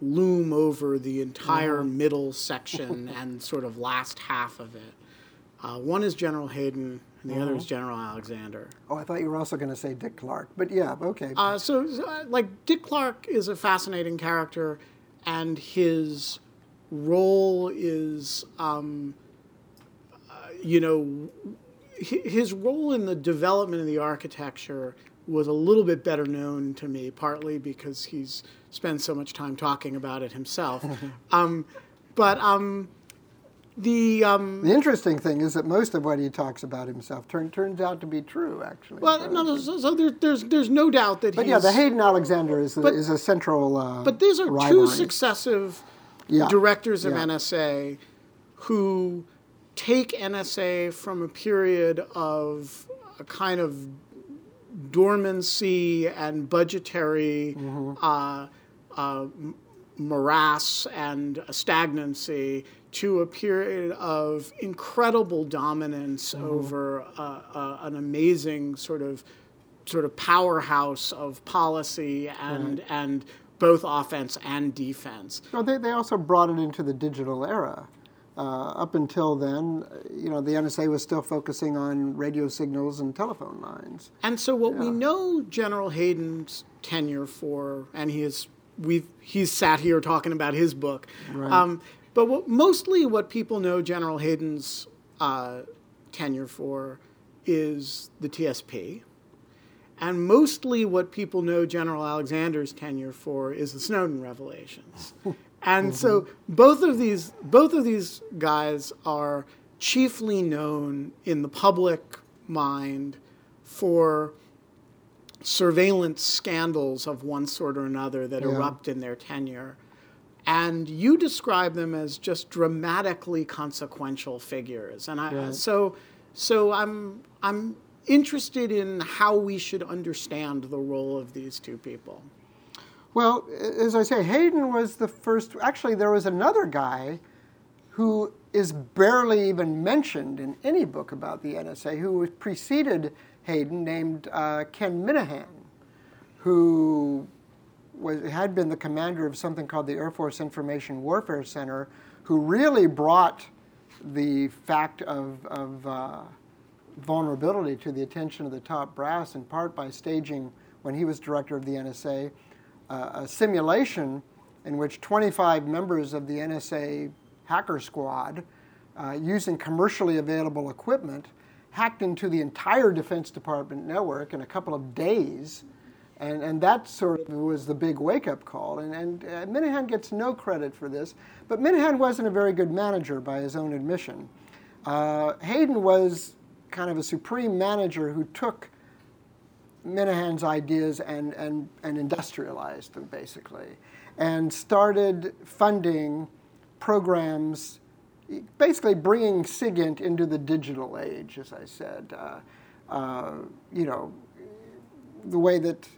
loom over the entire mm-hmm. middle section (laughs) and sort of last half of it. Uh, one is General Hayden, and the mm-hmm. other is mm-hmm. General Alexander. Oh, I thought you were also going to say Dick Clark, but yeah, okay. Uh, so, uh, like, Dick Clark is a fascinating character, and his role is, um, uh, you know, his role in the development of the architecture was a little bit better known to me, partly because he's spent so much time talking about it himself. (laughs) um, but um, the um, the interesting thing is that most of what he talks about himself turn, turns out to be true, actually. Well, no, so, so there, there's there's no doubt that. But yeah, the Hayden Alexander is, but, is a central. Uh, but these are rivalry. two successive yeah. directors of yeah. NSA who take NSA from a period of a kind of dormancy and budgetary mm-hmm. uh, uh, morass and stagnancy to a period of incredible dominance mm-hmm. over uh, uh, an amazing sort of sort of powerhouse of policy and right. and both offense and defense. Well, they, they also brought it into the digital era. Uh, up until then, you know, the NSA was still focusing on radio signals and telephone lines. And so, what yeah. we know General Hayden's tenure for, and he is, we've he's sat here talking about his book. Right. Um, but what, mostly, what people know General Hayden's uh, tenure for is the TSP. And mostly what people know General Alexander's tenure for is the Snowden revelations. (laughs) And mm-hmm. so both of these both of these guys are chiefly known in the public mind for surveillance scandals of one sort or another that yeah. erupt in their tenure. And you describe them as just dramatically consequential figures. And I right. so so I'm I'm interested in how we should understand the role of these two people. Well, as I say, Hayden was the first. Actually, there was another guy who is barely even mentioned in any book about the NSA who preceded Hayden, named uh, Ken Minihan, who was, had been the commander of something called the Air Force Information Warfare Center, who really brought the fact of, of uh, vulnerability to the attention of the top brass, in part by staging, when he was director of the NSA, a simulation in which 25 members of the NSA hacker squad, uh, using commercially available equipment, hacked into the entire Defense Department network in a couple of days. And, and that sort of was the big wake up call. And, and uh, Minihan gets no credit for this, but Minihan wasn't a very good manager by his own admission. Uh, Hayden was kind of a supreme manager who took Minihan's ideas and, and, and industrialized them basically, and started funding programs, basically bringing SIGINT into the digital age, as I said. Uh, uh, you know, the way that,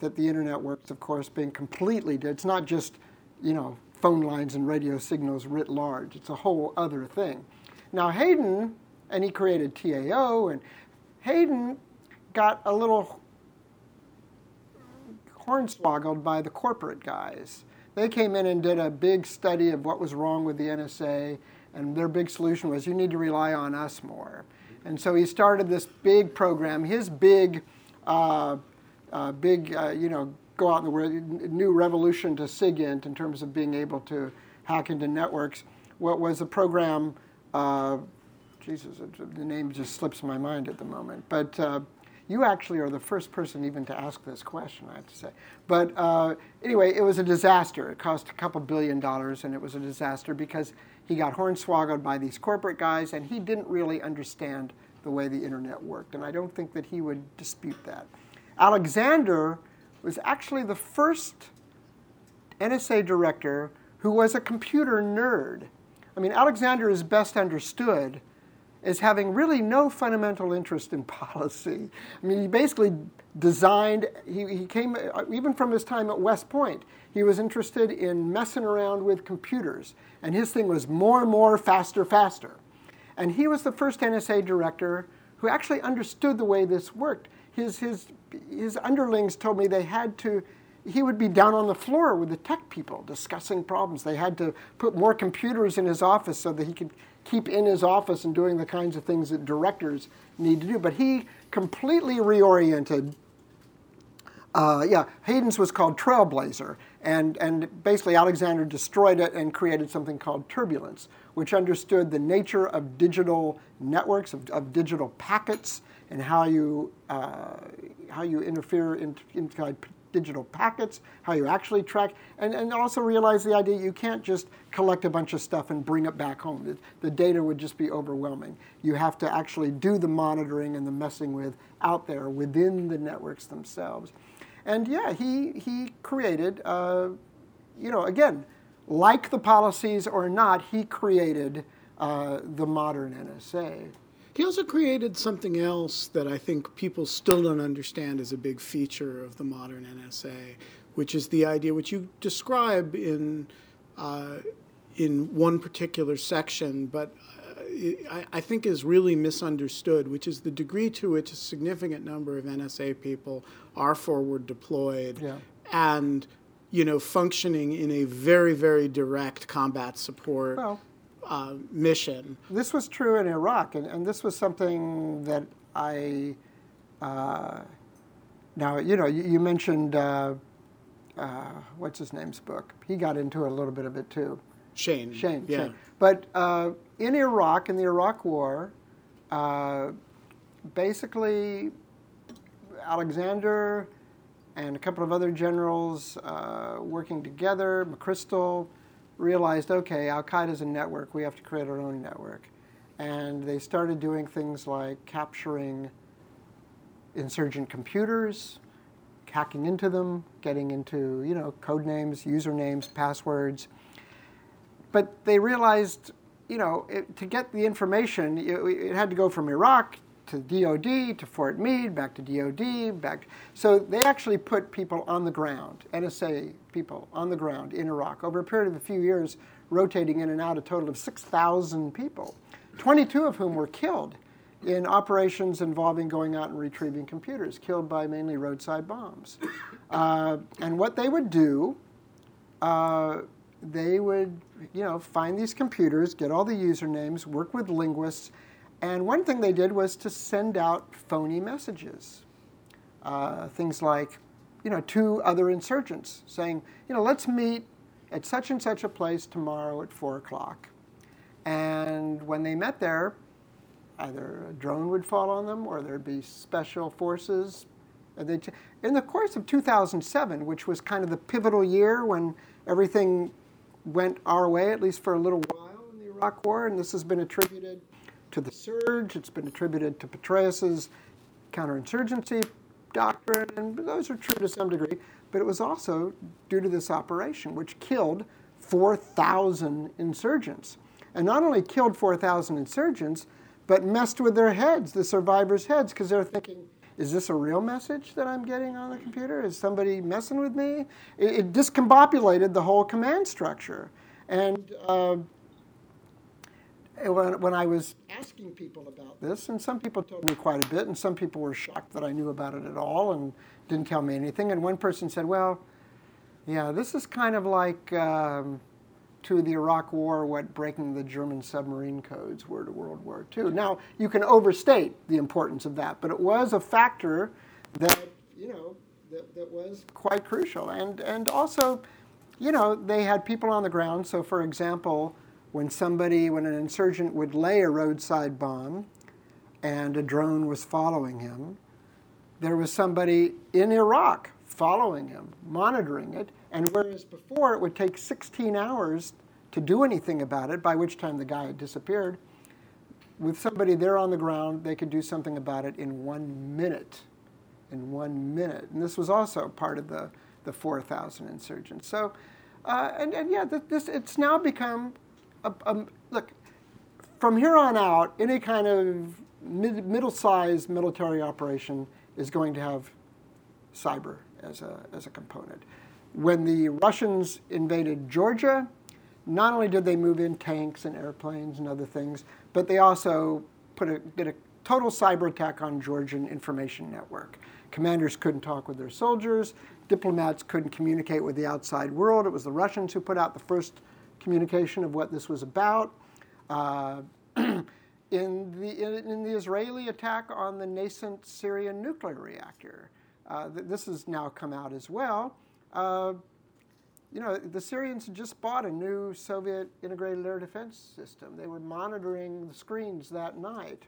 that the internet works, of course, being completely, it's not just, you know, phone lines and radio signals writ large. It's a whole other thing. Now, Hayden, and he created TAO, and Hayden got a little hornswoggled by the corporate guys. They came in and did a big study of what was wrong with the NSA, and their big solution was you need to rely on us more. And so he started this big program. His big, uh, uh, big, uh, you know, go out in the world, new revolution to SIGINT in terms of being able to hack into networks. What was a program? Uh, Jesus, the name just slips my mind at the moment. But uh, you actually are the first person even to ask this question, I have to say. But uh, anyway, it was a disaster. It cost a couple billion dollars, and it was a disaster because he got hornswoggled by these corporate guys, and he didn't really understand the way the internet worked. And I don't think that he would dispute that. Alexander was actually the first NSA director who was a computer nerd. I mean, Alexander is best understood as having really no fundamental interest in (laughs) policy. I mean, he basically designed, he, he came, uh, even from his time at West Point, he was interested in messing around with computers. And his thing was more, and more, faster, faster. And he was the first NSA director who actually understood the way this worked. His, his, his underlings told me they had to, he would be down on the floor with the tech people discussing problems. They had to put more computers in his office so that he could keep in his office and doing the kinds of things that directors need to do. But he completely reoriented. Uh, yeah, Hayden's was called Trailblazer, and, and basically Alexander destroyed it and created something called Turbulence, which understood the nature of digital networks, of, of digital packets, and how you, uh, how you interfere in, inside digital packets, how you actually track, and, and also realize the idea you can't just collect a bunch of stuff and bring it back home. The, the data would just be overwhelming. You have to actually do the monitoring and the messing with out there within the networks themselves. And yeah, he, he created, uh, you know, again, like the policies or not, he created uh, the modern NSA. He also created something else that I think people still don't understand as a big feature of the modern NSA, which is the idea which you describe in uh, in one particular section, but uh, I, I, think is really misunderstood, which is the degree to which a significant number of NSA people are forward deployed yeah. and you know functioning in a very very direct combat support. Well uh, mission. This was true in Iraq, and, and this was something that I. Uh, now, you know, you, you mentioned uh, uh, what's his name's book. He got into a little bit of it too. Shane. Shane. Yeah. Shane. But uh, in Iraq, in the Iraq War, uh, basically, Alexander and a couple of other generals working together, McChrystal, realized, okay, Al Qaeda's a network, we have to create our own network. And they started doing things like capturing insurgent computers, hacking into them, getting into, you know, code names, usernames, passwords. But they realized, you know, it, to get the information, it, it had to go from Iraq to DOD, to Fort Meade, back to DOD, back. So they actually put people on the ground, NSA people on the ground in Iraq over a period of a few years, rotating in and out a total of 6,000 people, 22 of whom were killed in operations involving going out and retrieving computers, killed by mainly roadside bombs. Uh, and what they would do, uh, they would, you know, find these computers, get all the usernames, work with linguists, and one thing they did was to send out phony messages. Uh, things like, you know, to other insurgents saying, you know, let's meet at such and such a place tomorrow at four o'clock. And when they met there, either a drone would fall on them or there'd be special forces. in the course of 2007, which was kind of the pivotal year when everything went our way, at least for a little while in the Iraq War, and this has been attributed to the surge, it's been attributed to Petraeus's counterinsurgency doctrine, and those are true to some degree, but it was also due to this operation, which killed 4,000 insurgents. And not only killed 4,000 insurgents, but messed with their heads, the survivors' heads, because they're thinking, is this a real message that I'm getting on the computer? Is somebody messing with me? It, it discombobulated the whole command structure. And uh, when, when I was asking people about this, and some people told me quite a bit, and some people were shocked that I knew about it at all and didn't tell me anything. And one person said, well, yeah, this is kind of like um, to the Iraq War what breaking the German submarine codes were to World War II. Now, you can overstate the importance of that, but it was a factor that, you know, that, that was quite crucial. And, and also, you know, they had people on the ground. So, for example, when somebody, when an insurgent would lay a roadside bomb and a drone was following him, there was somebody in Iraq following him, monitoring it. And whereas before it would take 16 hours to do anything about it, by which time the guy had disappeared, with somebody there on the ground, they could do something about it in one minute. In one minute. And this was also part of the, the 4,000 insurgents. So, uh, and, and yeah, this, it's now become a, a, look, from here on out, any kind of mid, middle-sized military operation is going to have cyber as a, as a component. When the Russians invaded Georgia, not only did they move in tanks and airplanes and other things, but they also put a, did a total cyber attack on Georgian information network. Commanders couldn't talk with their soldiers. Diplomats couldn't communicate with the outside world. It was the Russians who put out the first communication of what this was about. Uh, (clears throat) in, the, in, in, the Israeli attack on the nascent Syrian nuclear reactor, uh, th- this has now come out as well. Uh, you know, the Syrians had just bought a new Soviet integrated air defense system. They were monitoring the screens that night.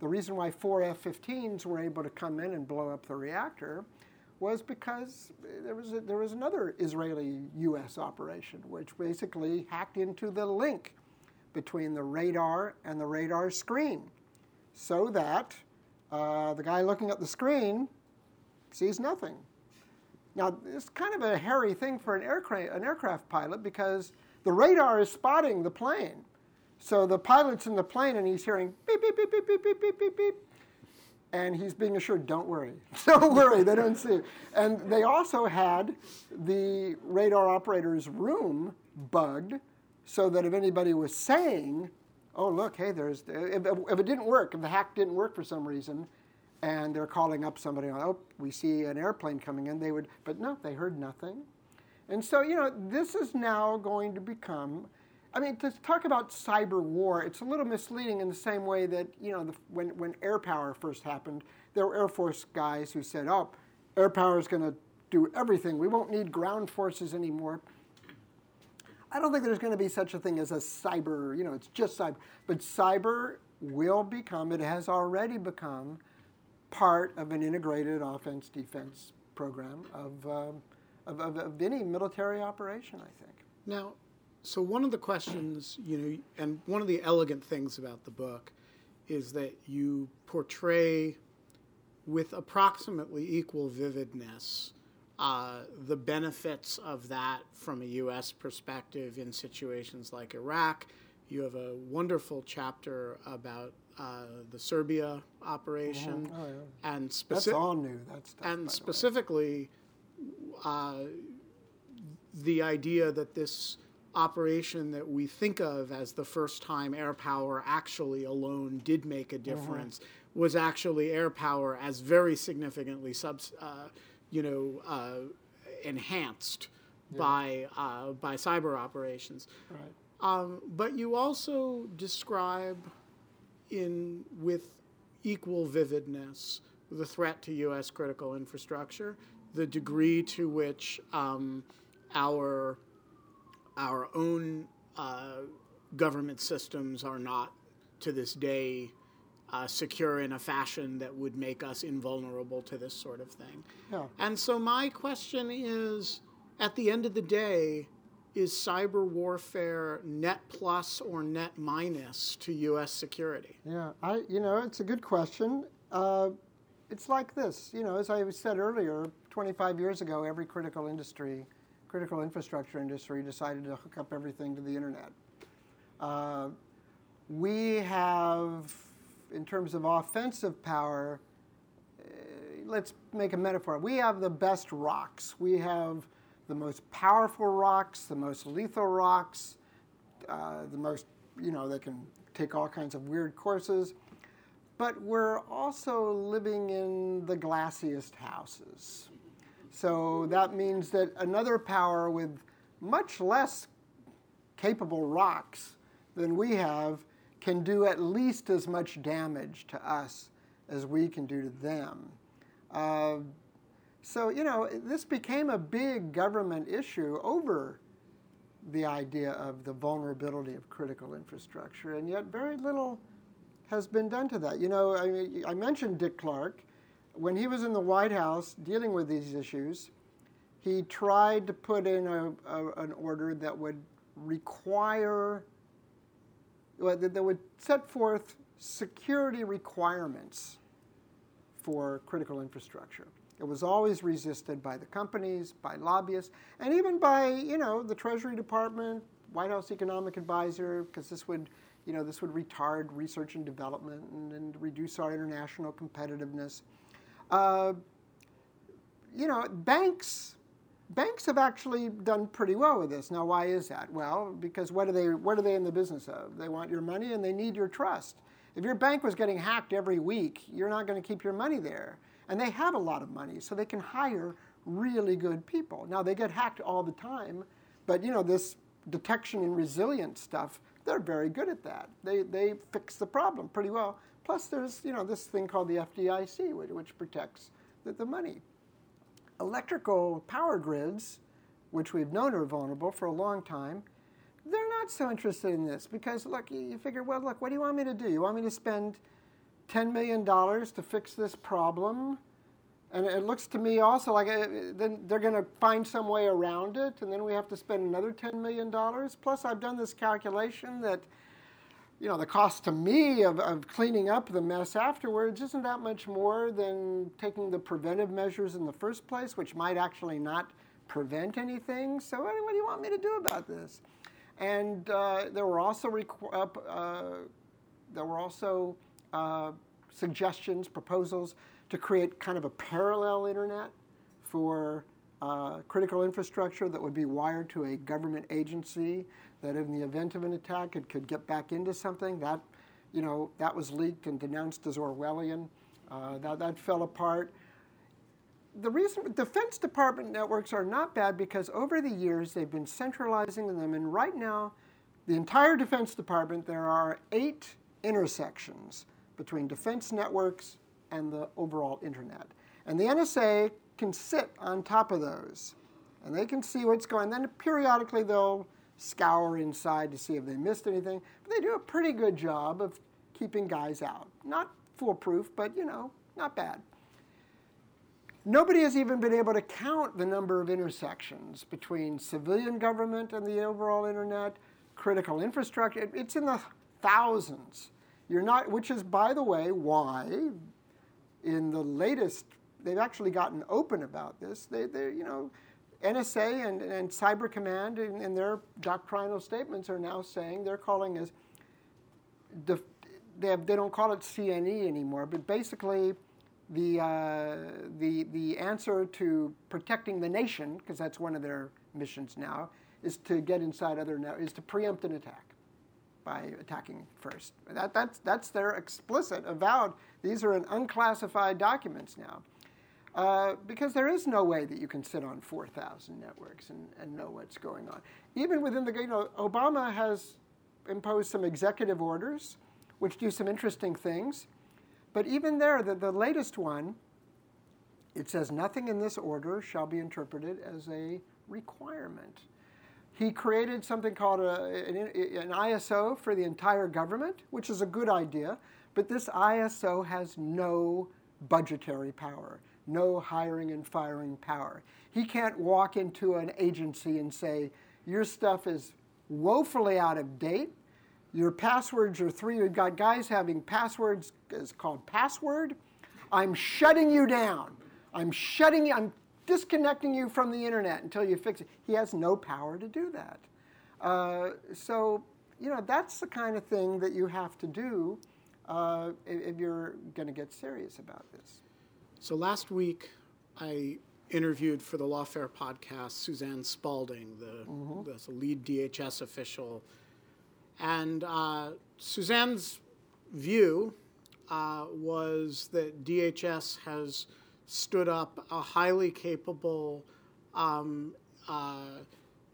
The reason why four F 15s were able to come in and blow up the reactor was because there was, a, there was another Israeli US operation which basically hacked into the link between the radar and the radar screen so that uh, the guy looking at the screen sees nothing. Now, it's kind of a hairy thing for an, aircraft, an aircraft pilot because the radar is spotting the plane. So the pilot's in the plane and he's hearing beep, beep, beep, beep, beep, beep, beep, beep, beep and he's being assured, don't worry, (laughs) don't worry, they don't see. And they also had the radar operator's room bugged so that if anybody was saying, oh, look, hey, there's, if, if it didn't work, if the hack didn't work for some reason, and they're calling up somebody, oh, we see an airplane coming in, they would, but no, they heard nothing. And so, you know, this is now going to become I mean, to talk about cyber war, it's a little misleading in the same way that, you know, the, when, when air power first happened, there were Air Force guys who said, oh, air power is going to do everything. We won't need ground forces anymore. I don't think there's going to be such a thing as a cyber, you know, it's just cyber. But cyber will become, it has already become, part of an integrated offense defense program of, um, of, of, of any military operation, I think. Now, so one of the questions, you know, and one of the elegant things about the book is that you portray with approximately equal vividness uh, the benefits of that from a U.S. perspective in situations like Iraq. You have a wonderful chapter about uh, the Serbia operation, oh, yeah. and speci- that's all new. That's and specifically uh, the idea that this operation that we think of as the first time air power actually alone did make a difference mm-hmm. was actually air power as very significantly subs, uh, you know, uh, enhanced yeah. by uh, by cyber operations. Right. Um, but you also describe in with equal vividness the threat to U.S. critical infrastructure, the degree to which um, our our own uh, government systems are not to this day uh, secure in a fashion that would make us invulnerable to this sort of thing. Yeah. And so my question is, at the end of the day, is cyber warfare net plus or net minus to U.S. security? Yeah, I you know it's a good question. Uh, it's like this, you know, as I said earlier, 25 years ago, every critical industry, critical infrastructure industry, decided to hook up everything to the internet. Uh, we have, in terms of offensive power, uh, let's make a metaphor. We have the best rocks. We have the most powerful rocks, the most lethal rocks, uh, the most, you know, they can take all kinds of weird courses. But we're also living in the glassiest houses. So that means that another power with much less capable rocks than we have can do at least as much damage to us as we can do to them. Uh, so, you know, this became a big government issue over the idea of the vulnerability of critical infrastructure, and yet very little has been done to that. You know, I, I mentioned Dick Clark. When he was in the White House dealing with these issues, he tried to put in a, a, an order that would require, that would set forth security requirements for critical infrastructure. It was always resisted by the companies, by lobbyists, and even by, you know, the Treasury Department, White House Economic Advisor, because this would, you know, this would retard research and development and, and reduce our international competitiveness. Uh, you know, banks banks have actually done pretty well with this. Now, why is that? Well, because what are they what are they in the business of? They want your money and they need your trust. If your bank was getting hacked every week, you're not going to keep your money there. And they have a lot of money, so they can hire really good people. Now they get hacked all the time, but you know this detection and resilience stuff, they're very good at that. They they fix the problem pretty well. Plus there's you know this thing called the FDIC, which, which protects the, the money. Electrical power grids, which we've known are vulnerable for a long time, they're not so interested in this because look, you figure, well, look, what do you want me to do? You want me to spend $10 million to fix this problem. And it looks to me also like uh, then they're going to find some way around it, and then we have to spend another $10 million. Plus, I've done this calculation that, you know, the cost to me of, of cleaning up the mess afterwards isn't that much more than taking the preventive measures in the first place, which might actually not prevent anything. So, what, do you want me to do about this? And uh, there were also requ- uh, there were also uh, suggestions, proposals to create kind of a parallel internet for uh, critical infrastructure that would be wired to a government agency that in the event of an attack it could get back into something that you know that was leaked and denounced as orwellian uh, that, that fell apart the reason defense department networks are not bad because over the years they've been centralizing them and right now the entire defense department there are eight intersections between defense networks and the overall internet. And the NSA can sit on top of those and they can see what's going. Then periodically they'll scour inside to see if they missed anything. But they do a pretty good job of keeping guys out. Not foolproof, but you know, not bad. Nobody has even been able to count the number of intersections between civilian government and the overall internet, critical infrastructure. It's in the thousands. You're not, which is, by the way, why in the latest, they've actually gotten open about this. They, they you know, NSA and, and Cyber Command in, in their doctrinal statements are now saying they're calling as, def, they, have, they don't call it CNE anymore, but basically the, uh, the, the answer to protecting the nation, because that's one of their missions now, is to get inside other is to preempt an attack by attacking first. That, that's, that's their explicit, avowed. These are in unclassified documents now. Uh, because there is no way that you can sit on 4,000 networks and, and know what's going on. Even within the, you know, Obama has imposed some executive orders which do some interesting things. But even there, the, the latest one, it says nothing in this order shall be interpreted as a requirement. He created something called a, an, an ISO for the entire government, which is a good idea, but this ISO has no budgetary power, no hiring and firing power. He can't walk into an agency and say, Your stuff is woefully out of date. Your passwords are three. You've got guys having passwords is called password. I'm shutting you down. I'm shutting you. I'm disconnecting you from the internet until you fix it. He has no power to do that. Uh, so, you know, that's the kind of thing that you have to do uh, if you're going to get serious about this. So last week, I interviewed for the Lawfare podcast Suzanne Spalding, the, mm-hmm. the lead DHS official. And uh, Suzanne's view uh, was that DHS has stood up a highly capable um, uh,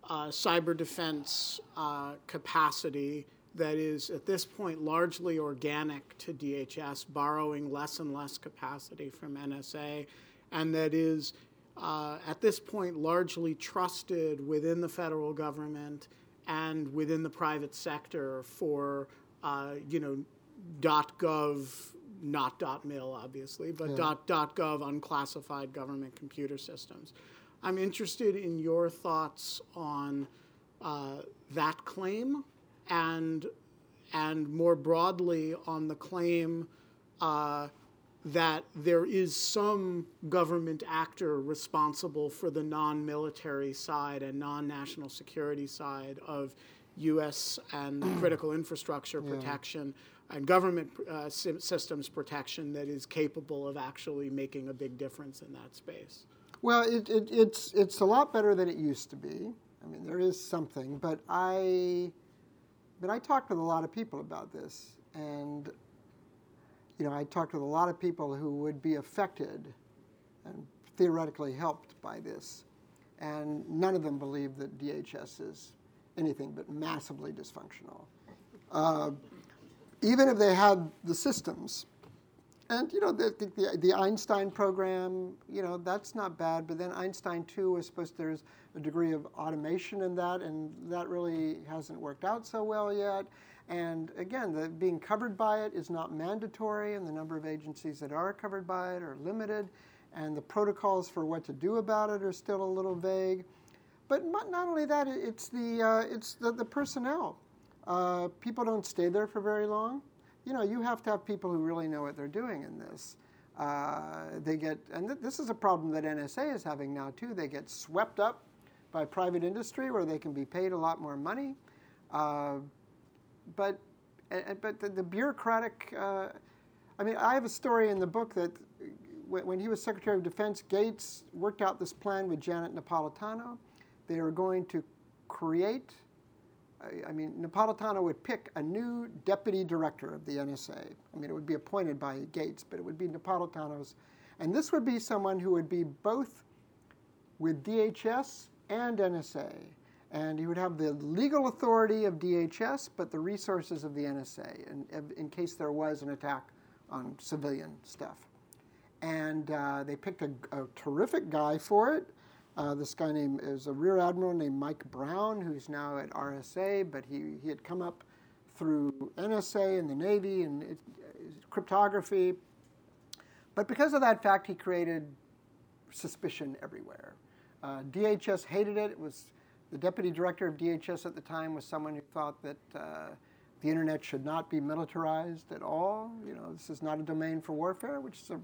uh, cyber defense uh, capacity that is at this point largely organic to DHS, borrowing less and less capacity from NSA, and that is uh, at this point largely trusted within the federal government and within the private sector for uh, you know dot .gov not dot .mil obviously, but yeah. .gov unclassified government computer systems. I'm interested in your thoughts on uh, that claim and and more broadly on the claim uh, that there is some government actor responsible for the non-military side and non-national security side of U.S. and critical (clears throat) infrastructure protection yeah. and government uh, systems protection that is capable of actually making a big difference in that space. Well, it, it, it's it's a lot better than it used to be. I mean, there is something, but I, but I talked with a lot of people about this, and you know, I talked with a lot of people who would be affected and theoretically helped by this, and none of them believe that DHS is anything but massively dysfunctional. Uh, even if they had the systems, and you know the, the, the, Einstein program, you know that's not bad. But then Einstein 2 was supposed there's a degree of automation in that, and that really hasn't worked out so well yet. And again, the, being covered by it is not mandatory, and the number of agencies that are covered by it are limited, and the protocols for what to do about it are still a little vague. But not only that, it's the, uh, it's the, the personnel. Uh, people don't stay there for very long. You know, you have to have people who really know what they're doing in this. Uh, they get, and th- this is a problem that NSA is having now too. They get swept up by private industry where they can be paid a lot more money. Uh, but, but the, the bureaucratic, uh, I mean, I have a story in the book that when he was Secretary of Defense, Gates worked out this plan with Janet Napolitano they are going to create, I mean, Napolitano would pick a new deputy director of the NSA. I mean, it would be appointed by Gates, but it would be Napolitano's. And this would be someone who would be both with DHS and NSA. And he would have the legal authority of DHS, but the resources of the NSA in, in case there was an attack on civilian stuff. And uh, they picked a, a terrific guy for it. Uh, this guy named is a rear admiral named Mike Brown, who's now at RSA, but he, he had come up through NSA and the Navy and it, cryptography. But because of that fact, he created suspicion everywhere. Uh, DHS hated it. It was the deputy director of DHS at the time was someone who thought that uh, the internet should not be militarized at all. You know, this is not a domain for warfare, which is a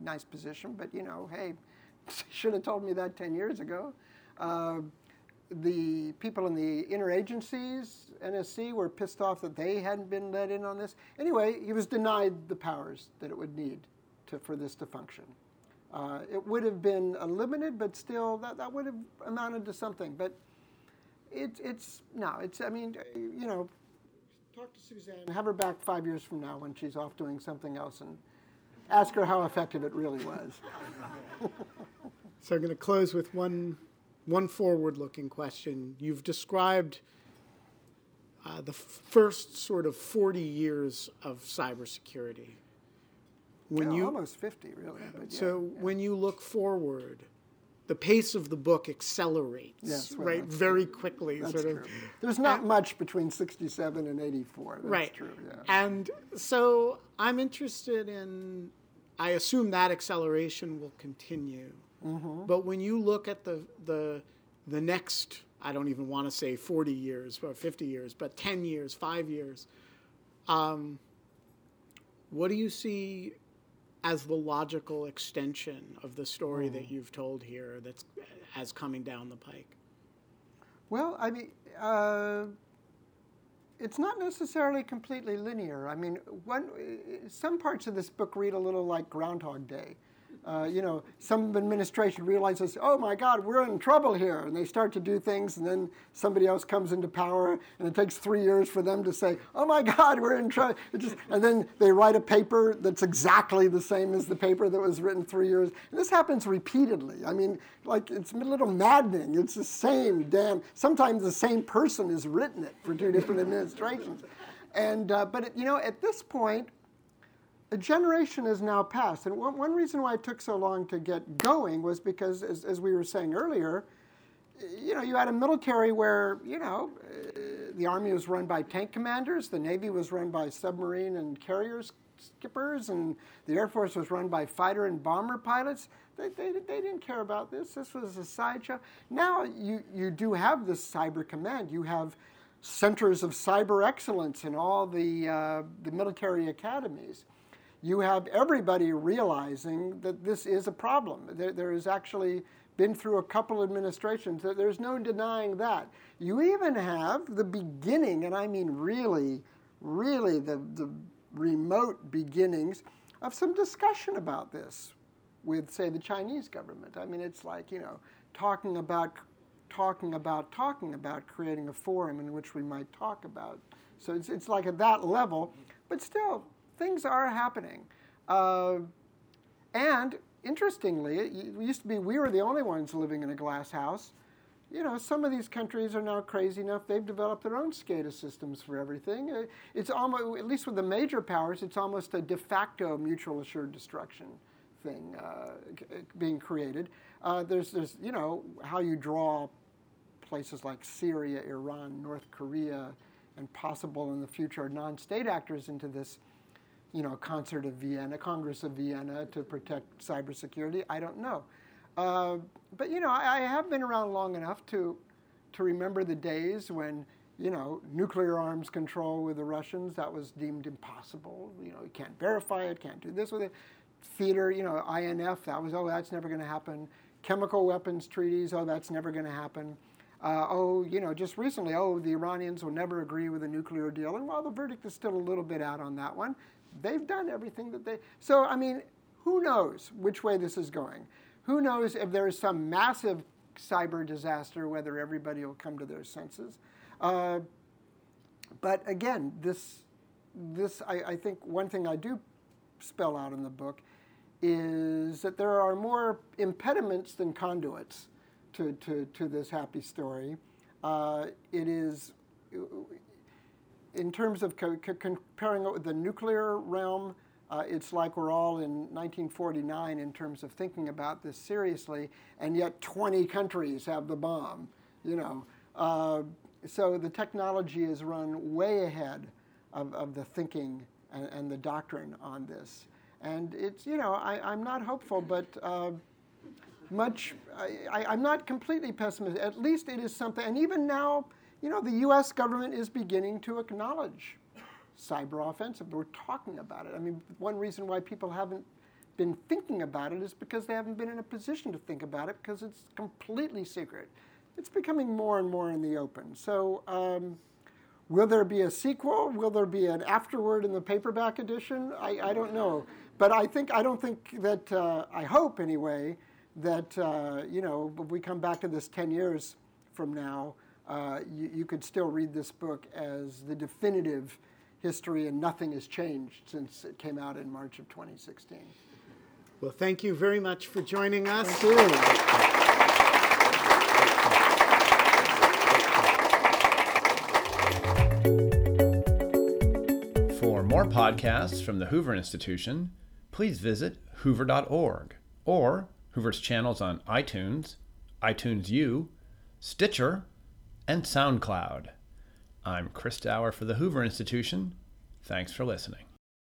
nice position, but you know, hey, (laughs) should have told me that 10 years ago. Uh, the people in the interagencies, NSC, were pissed off that they hadn't been let in on this. Anyway, he was denied the powers that it would need to, for this to function. Uh, it would have been limited, but still, that, that would have amounted to something. But It's it's no. It's I mean, you know, talk to Suzanne. Have her back five years from now when she's off doing something else, and ask her how effective it really was. (laughs) so I'm going to close with one one forward-looking question. You've described uh, the first sort of 40 years of cybersecurity. When you almost 50, really. so yeah. when you look forward, the pace of the book accelerates, well, right, very true. quickly. That's sort of. There's not much between 67 and 84. That's right. true. Yeah. And so I'm interested in. I assume that acceleration will continue. Mm-hmm. But when you look at the the the next I don't even want to say 40 years or 50 years, but 10 years, five years. Um, what do you see as the logical extension of the story mm. that you've told here that's as coming down the pike? Well, I mean, uh, it's not necessarily completely linear. I mean, one, some parts of this book read a little like Groundhog Day uh, you know, some administration realizes, oh my God, we're in trouble here, and they start to do things, and then somebody else comes into power, and it takes three years for them to say, oh my God, we're in trouble. And then they write a paper that's exactly the same as the paper that was written three years. And this happens repeatedly. I mean, like it's a little maddening. It's the same damn. Sometimes the same person has written it for two different administrations. And uh, but it, you know, at this point, a generation has now passed. And one, one reason why it took so long to get going was because, as, as we were saying earlier, you know, you had a military where, you know, uh, the Army was run by tank commanders, the Navy was run by submarine and carriers skippers, and the Air Force was run by fighter and bomber pilots. They, they, they didn't care about this. This was a sideshow. Now you, you do have this cyber command. You have centers of cyber excellence in all the, uh, the military academies you have everybody realizing that this is a problem. There, there has actually been through a couple administrations. There's no denying that. You even have the beginning, and I mean really, really the, the remote beginnings of some discussion about this with, say, the Chinese government. I mean, it's like, you know, talking about talking about talking about creating a forum in which we might talk about. So it's, it's like at that level, but still, things are happening. Uh, and interestingly, it used to be we were the only ones living in a glass house. You know, some of these countries are now crazy enough, they've developed their own SCADA systems for everything. Uh, it's almost, at least with the major powers, it's almost a de facto mutual assured destruction thing uh, being created. Uh, there's, there's, you know, how you draw places like Syria, Iran, North Korea, and possible in the future non state actors into this you know, concert of Vienna, Congress of Vienna to protect cybersecurity. I don't know. Uh, but, you know, I, I, have been around long enough to, to remember the days when, you know, nuclear arms control with the Russians, that was deemed impossible. You know, you can't verify it, can't do this with it. Theater, you know, INF, that was, oh, that's never going to happen. Chemical weapons treaties, oh, that's never going to happen. Uh, oh, you know, just recently, oh, the Iranians will never agree with a nuclear deal. And while the verdict is still a little bit out on that one, they've done everything that they. So, I mean, who knows which way this is going? Who knows if there is some massive cyber disaster, whether everybody will come to their senses? Uh, but again, this, this I, I think one thing I do spell out in the book is that there are more impediments than conduits to, to, to this happy story. Uh, it is in terms of co- co- comparing it with the nuclear realm, uh, it's like we're all in 1949 in terms of thinking about this seriously, and yet 20 countries have the bomb. You know, uh, so the technology is run way ahead of, of the thinking and, and, the doctrine on this. And it's you know I, am not hopeful, but uh, much I, am not completely pessimistic. At least it is something. And even now you know, the US government is beginning to acknowledge cyber offensive. We're talking about it. I mean, one reason why people haven't been thinking about it is because they haven't been in a position to think about it because it's completely secret. It's becoming more and more in the open. So, um, will there be a sequel? Will there be an afterword in the paperback edition? I, I don't know. But I think I don't think that uh, I hope anyway that uh, you know if we come back to this 10 years from now uh, you, you could still read this book as the definitive history, and nothing has changed since it came out in March of 2016. Well, thank you very much for joining us. Thank you. For more podcasts from the Hoover Institution, please visit hoover.org or Hoover's channels on iTunes, iTunes U, Stitcher, and SoundCloud. I'm Chris Dower for the Hoover Institution. Thanks for listening.